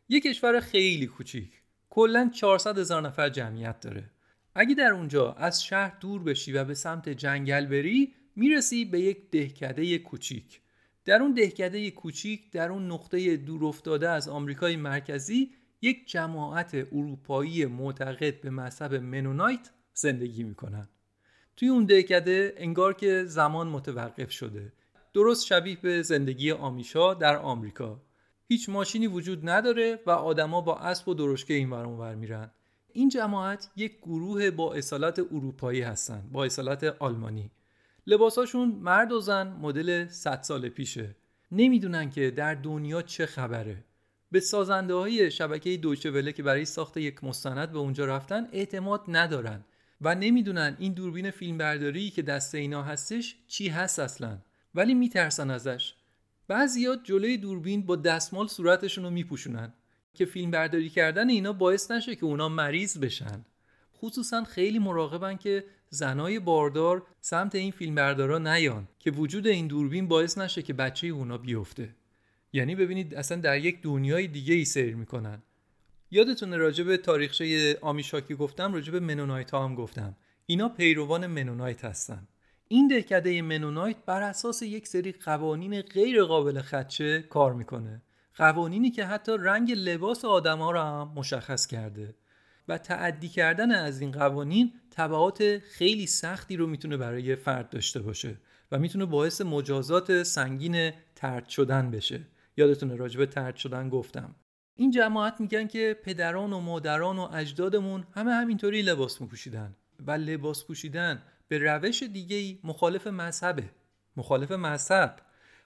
یک کشور خیلی کوچیک. کلا 400 هزار نفر جمعیت داره. اگه در اونجا از شهر دور بشی و به سمت جنگل بری می‌رسی به یک دهکده کوچیک. در اون دهکده کوچیک در اون نقطه دور افتاده از آمریکای مرکزی یک جماعت اروپایی معتقد به مذهب منونایت زندگی می‌کنن. توی اون دهکده انگار که زمان متوقف شده. درست شبیه به زندگی آمیشا در آمریکا. هیچ ماشینی وجود نداره و آدما با اسب و درشکه این ور اونور میرن. این جماعت یک گروه با اصالت اروپایی هستن با اصالت آلمانی. لباساشون مرد و زن مدل 100 سال پیشه. نمی‌دونن که در دنیا چه خبره. به سازنده های شبکه دویچه وله که برای ساخت یک مستند به اونجا رفتن اعتماد ندارن و نمی‌دونن این دوربین فیلمبرداری که دست اینا هستش چی هست اصلا. ولی میترسن ازش. بعضیات جلوی دوربین با دستمال صورتشون رو میپوشونن که فیلم برداری کردن اینا باعث نشه که اونا مریض بشن. خصوصا خیلی مراقبن که زنای باردار سمت این فیلمبردارا نیان که وجود این دوربین باعث نشه که بچه اونا بیفته. یعنی ببینید اصلا در یک دنیای دیگه ای سیر می‌کنن. یادتونه راجع به تاریخچه آمیشاکی گفتم راجع به منونایت ها هم گفتم. اینا پیروان منونایت هستن. این دهکده منونایت بر اساس یک سری قوانین غیر قابل خدشه کار می‌کنه. قوانینی که حتی رنگ لباس آدما را هم مشخص کرده. و تعدی کردن از این قوانین تبعات خیلی سختی رو می‌تونه برای فرد داشته باشه و می‌تونه باعث مجازات سنگین ترد شدن بشه. یادتونه راجبه ترد شدن گفتم. این جماعت میگن که پدران و مادران و اجدادمون همه همینطوری لباس میپوشیدن. و لباس پوشیدن به روش دیگه مخالف مذهبه مخالف مذهب.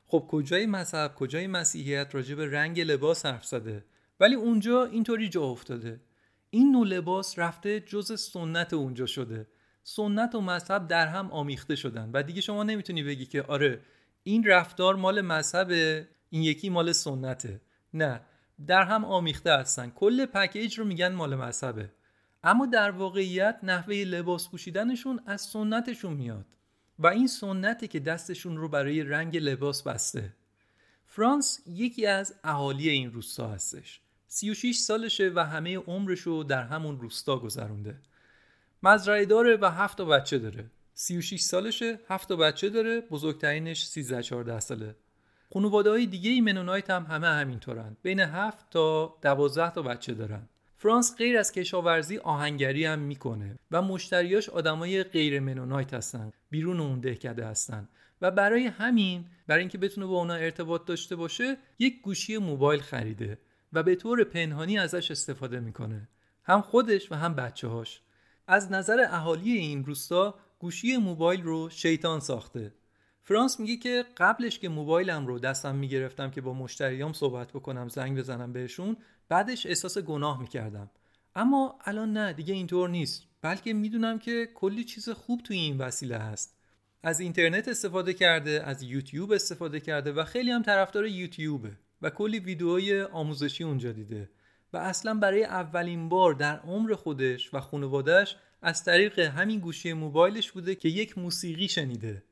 خب کجای مذهب؟ کجای مسیحیت راجع به رنگ لباس حرف زده؟ ولی اونجا اینطوری جا افتاده. این نوع لباس رفته جز سنت اونجا شده. سنت و مذهب در هم آمیخته شدن. و دیگه شما نمی‌تونی بگی که آره این رفتار مال مذهب این یکی مال سنته. نه در هم آمیخته هستن. کل پکیج رو میگن مال مذهبه. اما در واقعیت نحوه لباس پوشیدنشون از سنتشون میاد و این سنته که دستشون رو برای رنگ لباس بسته. فرانس یکی از اهالی این روستا هستش. 36 سالشه و همه عمرش رو در همون روستا گذرونده. مزرعه داره و هفت تا بچه داره. 36 سالشه هفت تا بچه داره بزرگترینش 13 14 ساله. خانواده های دیگه ای منونایت هم همه همینطورن. بین 7 تا 12 تا بچه دارن. فرانس غیر از کشاورزی آهنگری هم می‌کنه و مشتریاش آدمای غیر منونایت هستن بیرون اون دهکده هستن. و برای همین برای اینکه بتونه با اونا ارتباط داشته باشه یک گوشی موبایل خریده و به طور پنهانی ازش استفاده می‌کنه. هم خودش و هم بچه هاش از نظر اهالی این روستا گوشی موبایل رو شیطان ساخته. فرانس میگه که قبلش که موبایلم رو دستم می‌گرفتم که با مشتریام صحبت بکنم زنگ بزنم بهشون بعدش احساس گناه می‌کردم. اما الان نه دیگه اینطور نیست. بلکه می‌دونم که کلی چیز خوب توی این وسیله هست. از اینترنت استفاده کرده از یوتیوب استفاده کرده و خیلی هم طرفدار یوتیوبه و کلی ویدیوهای آموزشی اونجا دیده. و اصلا برای اولین بار در عمر خودش و خانوادهش از طریق همین گوشی موبایلش بوده که یک موسیقی شنیده.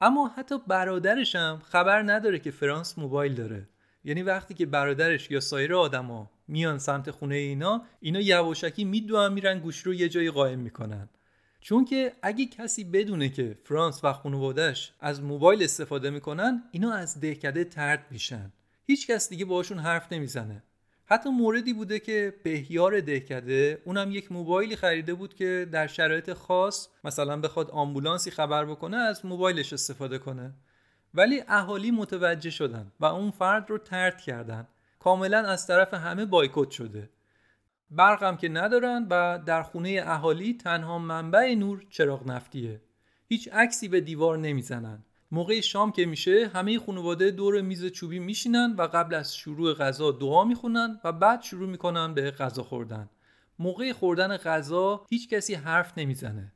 اما حتی برادرش هم خبر نداره که فرانس موبایل داره. یعنی وقتی که برادرش یا سایر آدما میان سمت خونه اینا اینا یواشکی میدوان میرن گوش رو یه جایی قائم می‌کنن. چون که اگه کسی بدونه که فرانس و خانوادهش از موبایل استفاده می‌کنن اینا از دهکده ترد میشن. هیچ کس دیگه باشون حرف نمی‌زنه. حتی موردی بوده که بهیار دهکده اونم یک موبایلی خریده بود که در شرایط خاص مثلا بخواد آمبولانسی خبر بکنه از موبایلش استفاده کنه. ولی اهالی متوجه شدن و اون فرد رو ترد کردن. کاملا از طرف همه بایکوت شده. برقم که ندارن و در خونه اهالی تنها منبع نور چراغ نفتیه. هیچ عکسی به دیوار نمی‌زنن. موقع شام که میشه همه خانواده دور میز چوبی میشینن و قبل از شروع غذا دعا می‌خونن و بعد شروع می‌کنن به غذا خوردن. موقع خوردن غذا هیچ کسی حرف نمی‌زنه.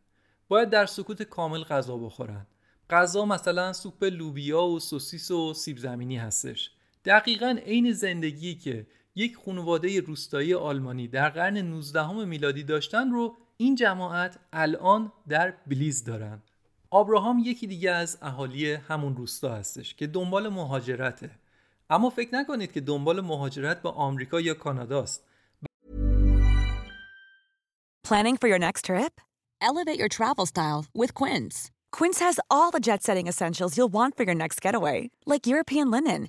باید در سکوت کامل غذا بخورن. غذا مثلا سوپ لوبیا و سوسیس و سیب زمینی هستش. دقیقا عین زندگی که یک خانواده روستایی آلمانی در قرن 19 میلادی داشتن رو این جماعت الان در بلیز دارن آبراهام یکی دیگه از اهالی همون روستا هستش که دنبال مهاجرته اما فکر نکنید که دنبال مهاجرت به آمریکا یا کاناداست Planning for your next trip? Elevate your travel style with Quince. Quince has all the jet setting essentials you'll want for your next getaway, like European linen,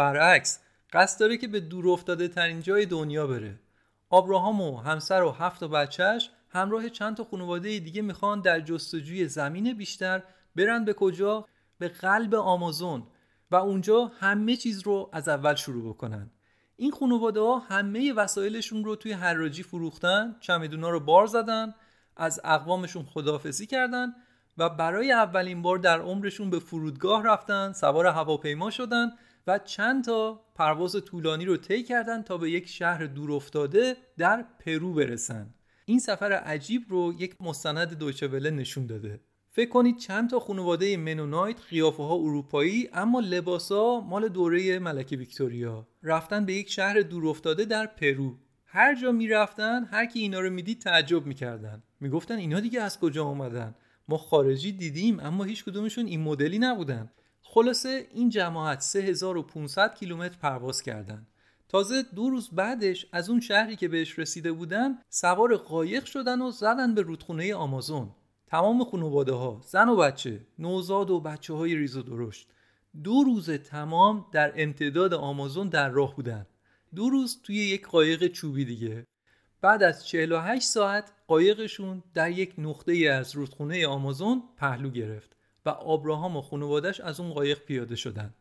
برعکس قصد داره که به دور افتاده ترین جای دنیا بره. آبراهام و همسر و هفت و بچهش همراه چند تا خانواده دیگه می‌خوان در جستجوی زمین بیشتر برن به کجا؟ به قلب آمازون. و اونجا همه چیز رو از اول شروع بکنن. این خانواده ها همه وسایلشون رو توی حراجی فروختن چمدونا رو بار زدن از اقوامشون خدافزی کردن و برای اولین بار در عمرشون به فرودگاه رفتن سوار هواپیما شدن و چند تا پرواز طولانی رو طی کردن تا به یک شهر دور افتاده در پرو برسن. این سفر عجیب رو یک مستند دوچوله نشون داده. فکر کنید چند تا خانواده منونایت قیافه ها اروپایی اما لباسا مال دوره ملکه ویکتوریا. رفتن به یک شهر دور افتاده در پرو. هر جا می‌رفتن هر کی اینا رو می‌دید تعجب می‌کردن. می‌گفتن اینا دیگه از کجا اومدن ما خارجی دیدیم اما هیچ کدومشون این مدلی نبودن. خلاصه این جماعت 3500 کیلومتر پرواز کردند. تازه دو روز بعدش از اون شهری که بهش رسیده بودن سوار قایق شدن و زدن به رودخونه آمازون. تمام خانواده ها زن و بچه نوزاد و بچه های ریز و درشت. دو روز تمام در امتداد آمازون در راه بودن. دو روز توی یک قایق چوبی دیگه. بعد از 48 ساعت قایقشون در یک نقطه از رودخونه آمازون پهلو گرفت. و آبراهام و خانوادش از اون قایق پیاده شدن.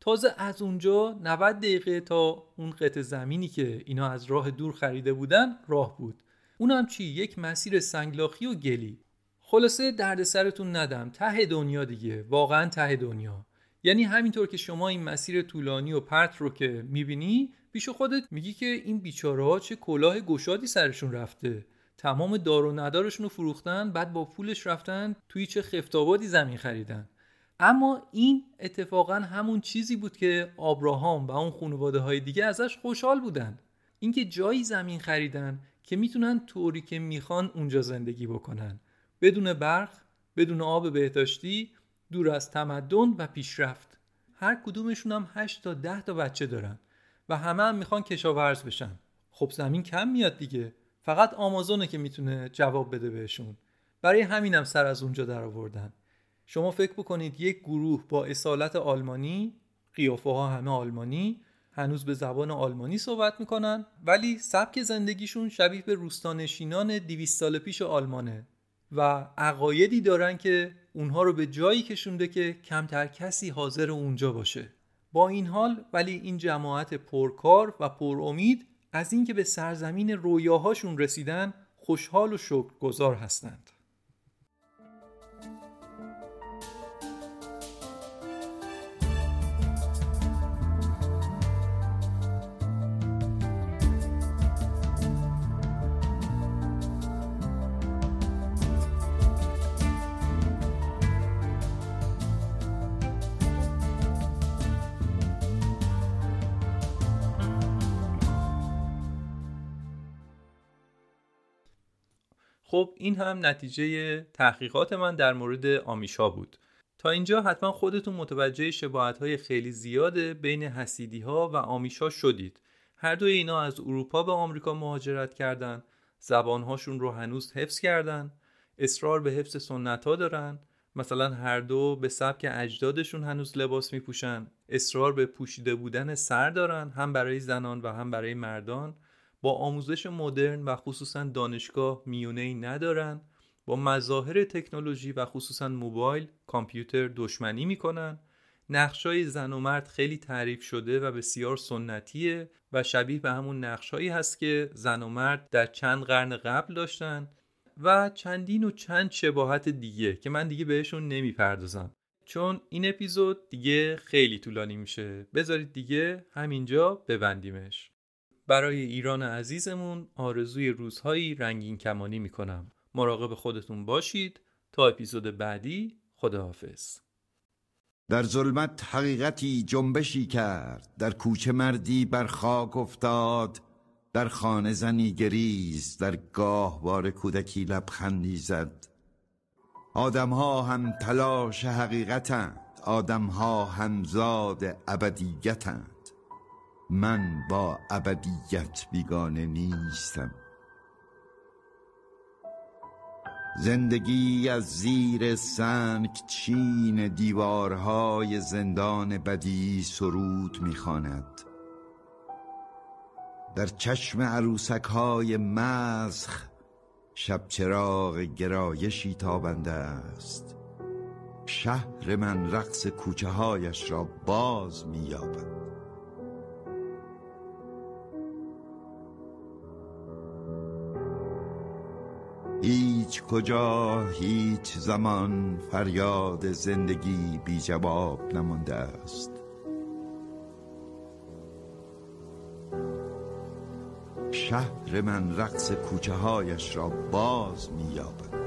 تازه از اونجا 90 دقیقه تا اون قطع زمینی که اینا از راه دور خریده بودن راه بود. اونم چی؟ یک مسیر سنگلاخی و گلی. خلاصه دردسرتون ندم. ته دنیا دیگه. واقعا ته دنیا. یعنی همینطور که شما این مسیر طولانی و پرت رو که می‌بینی پیش خودت میگی که این بیچاره ها چه کلاه گشادی سرشون رفته. تمام دار و ندارشون رو فروختن بعد با پولش رفتن توی چه خفتابادی زمین خریدن. اما این اتفاقا همون چیزی بود که آبراهام و اون خانواده های دیگه ازش خوشحال بودن اینکه جایی زمین خریدن که می‌تونن طوری که می‌خوان اونجا زندگی بکنن. بدون برق بدون آب بهداشتی دور از تمدن و پیشرفت. هر کدومشون هم 8 تا 10 تا بچه دارن و همه هم می‌خوان کشاورز بشن. خب زمین کم میاد دیگه. فقط آمازونه که می‌تونه جواب بده بهشون. برای همینم سر از اونجا در آوردن. شما فکر بکنید یک گروه با اصالت آلمانی قیافه ها همه آلمانی هنوز به زبان آلمانی صحبت می‌کنن ولی سبک زندگیشون شبیه به روستانشینان 200 سال پیش آلمانه و عقایدی دارن که اونها رو به جایی کشونده که کمتر کسی حاضر اونجا باشه. با این حال ولی این جماعت پرکار و پر امید از اینکه به سرزمین رویاهاشون رسیدن خوشحال و شکرگزار هستند. خب این هم نتیجه تحقیقات من در مورد آمیشا بود. تا اینجا حتما خودتون متوجه شباهت های خیلی زیاده بین حسیدی ها و آمیشا شدید. هر دوی اینا از اروپا به آمریکا مهاجرت کردن زبانهاشون رو هنوز حفظ کردن اصرار به حفظ سنت ها دارن. مثلا هر دو به سبک اجدادشون هنوز لباس میپوشن اصرار به پوشیده بودن سر دارن هم برای زنان و هم برای مردان. با آموزش مدرن و خصوصا دانشگاه میونه ای ندارن. با مظاهر تکنولوژی و خصوصا موبایل کامپیوتر دشمنی می‌کنن. نقشای زن و مرد خیلی تعریف شده و بسیار سنتیه و شبیه به همون نقشهایی هست که زن و مرد در چند قرن قبل داشتن و چندین و چند شباهت دیگه که من دیگه بهشون نمی‌پردازم. چون این اپیزود دیگه خیلی طولانی میشه. بذارید دیگه همینجا ببندیمش. برای ایران عزیزمون آرزوی روزهایی رنگین کمانی می‌کنم. مراقب خودتون باشید. تا اپیزود بعدی خداحافظ. در ظلمت حقیقتی جنبشی کرد. در کوچه مردی بر خاک افتاد. در خانه زنی گریز. در گاهوار کودکی لبخندی زد. آدمها هم تلاش حقیقتند. آدمها همزاد ابدیتند. من با ابدیت بیگانه نیستم. زندگی از زیر سنگ چین دیوارهای زندان بدی سرود می‌خواند. در چشم عروسک های شب چراغ گرایشی تابنده است. شهر من رقص کوچه هایش را باز مییابد. هیچ کجا هیچ زمان فریاد زندگی بی جواب نمانده است. شهر من رقص کوچه هایش را باز مییابد.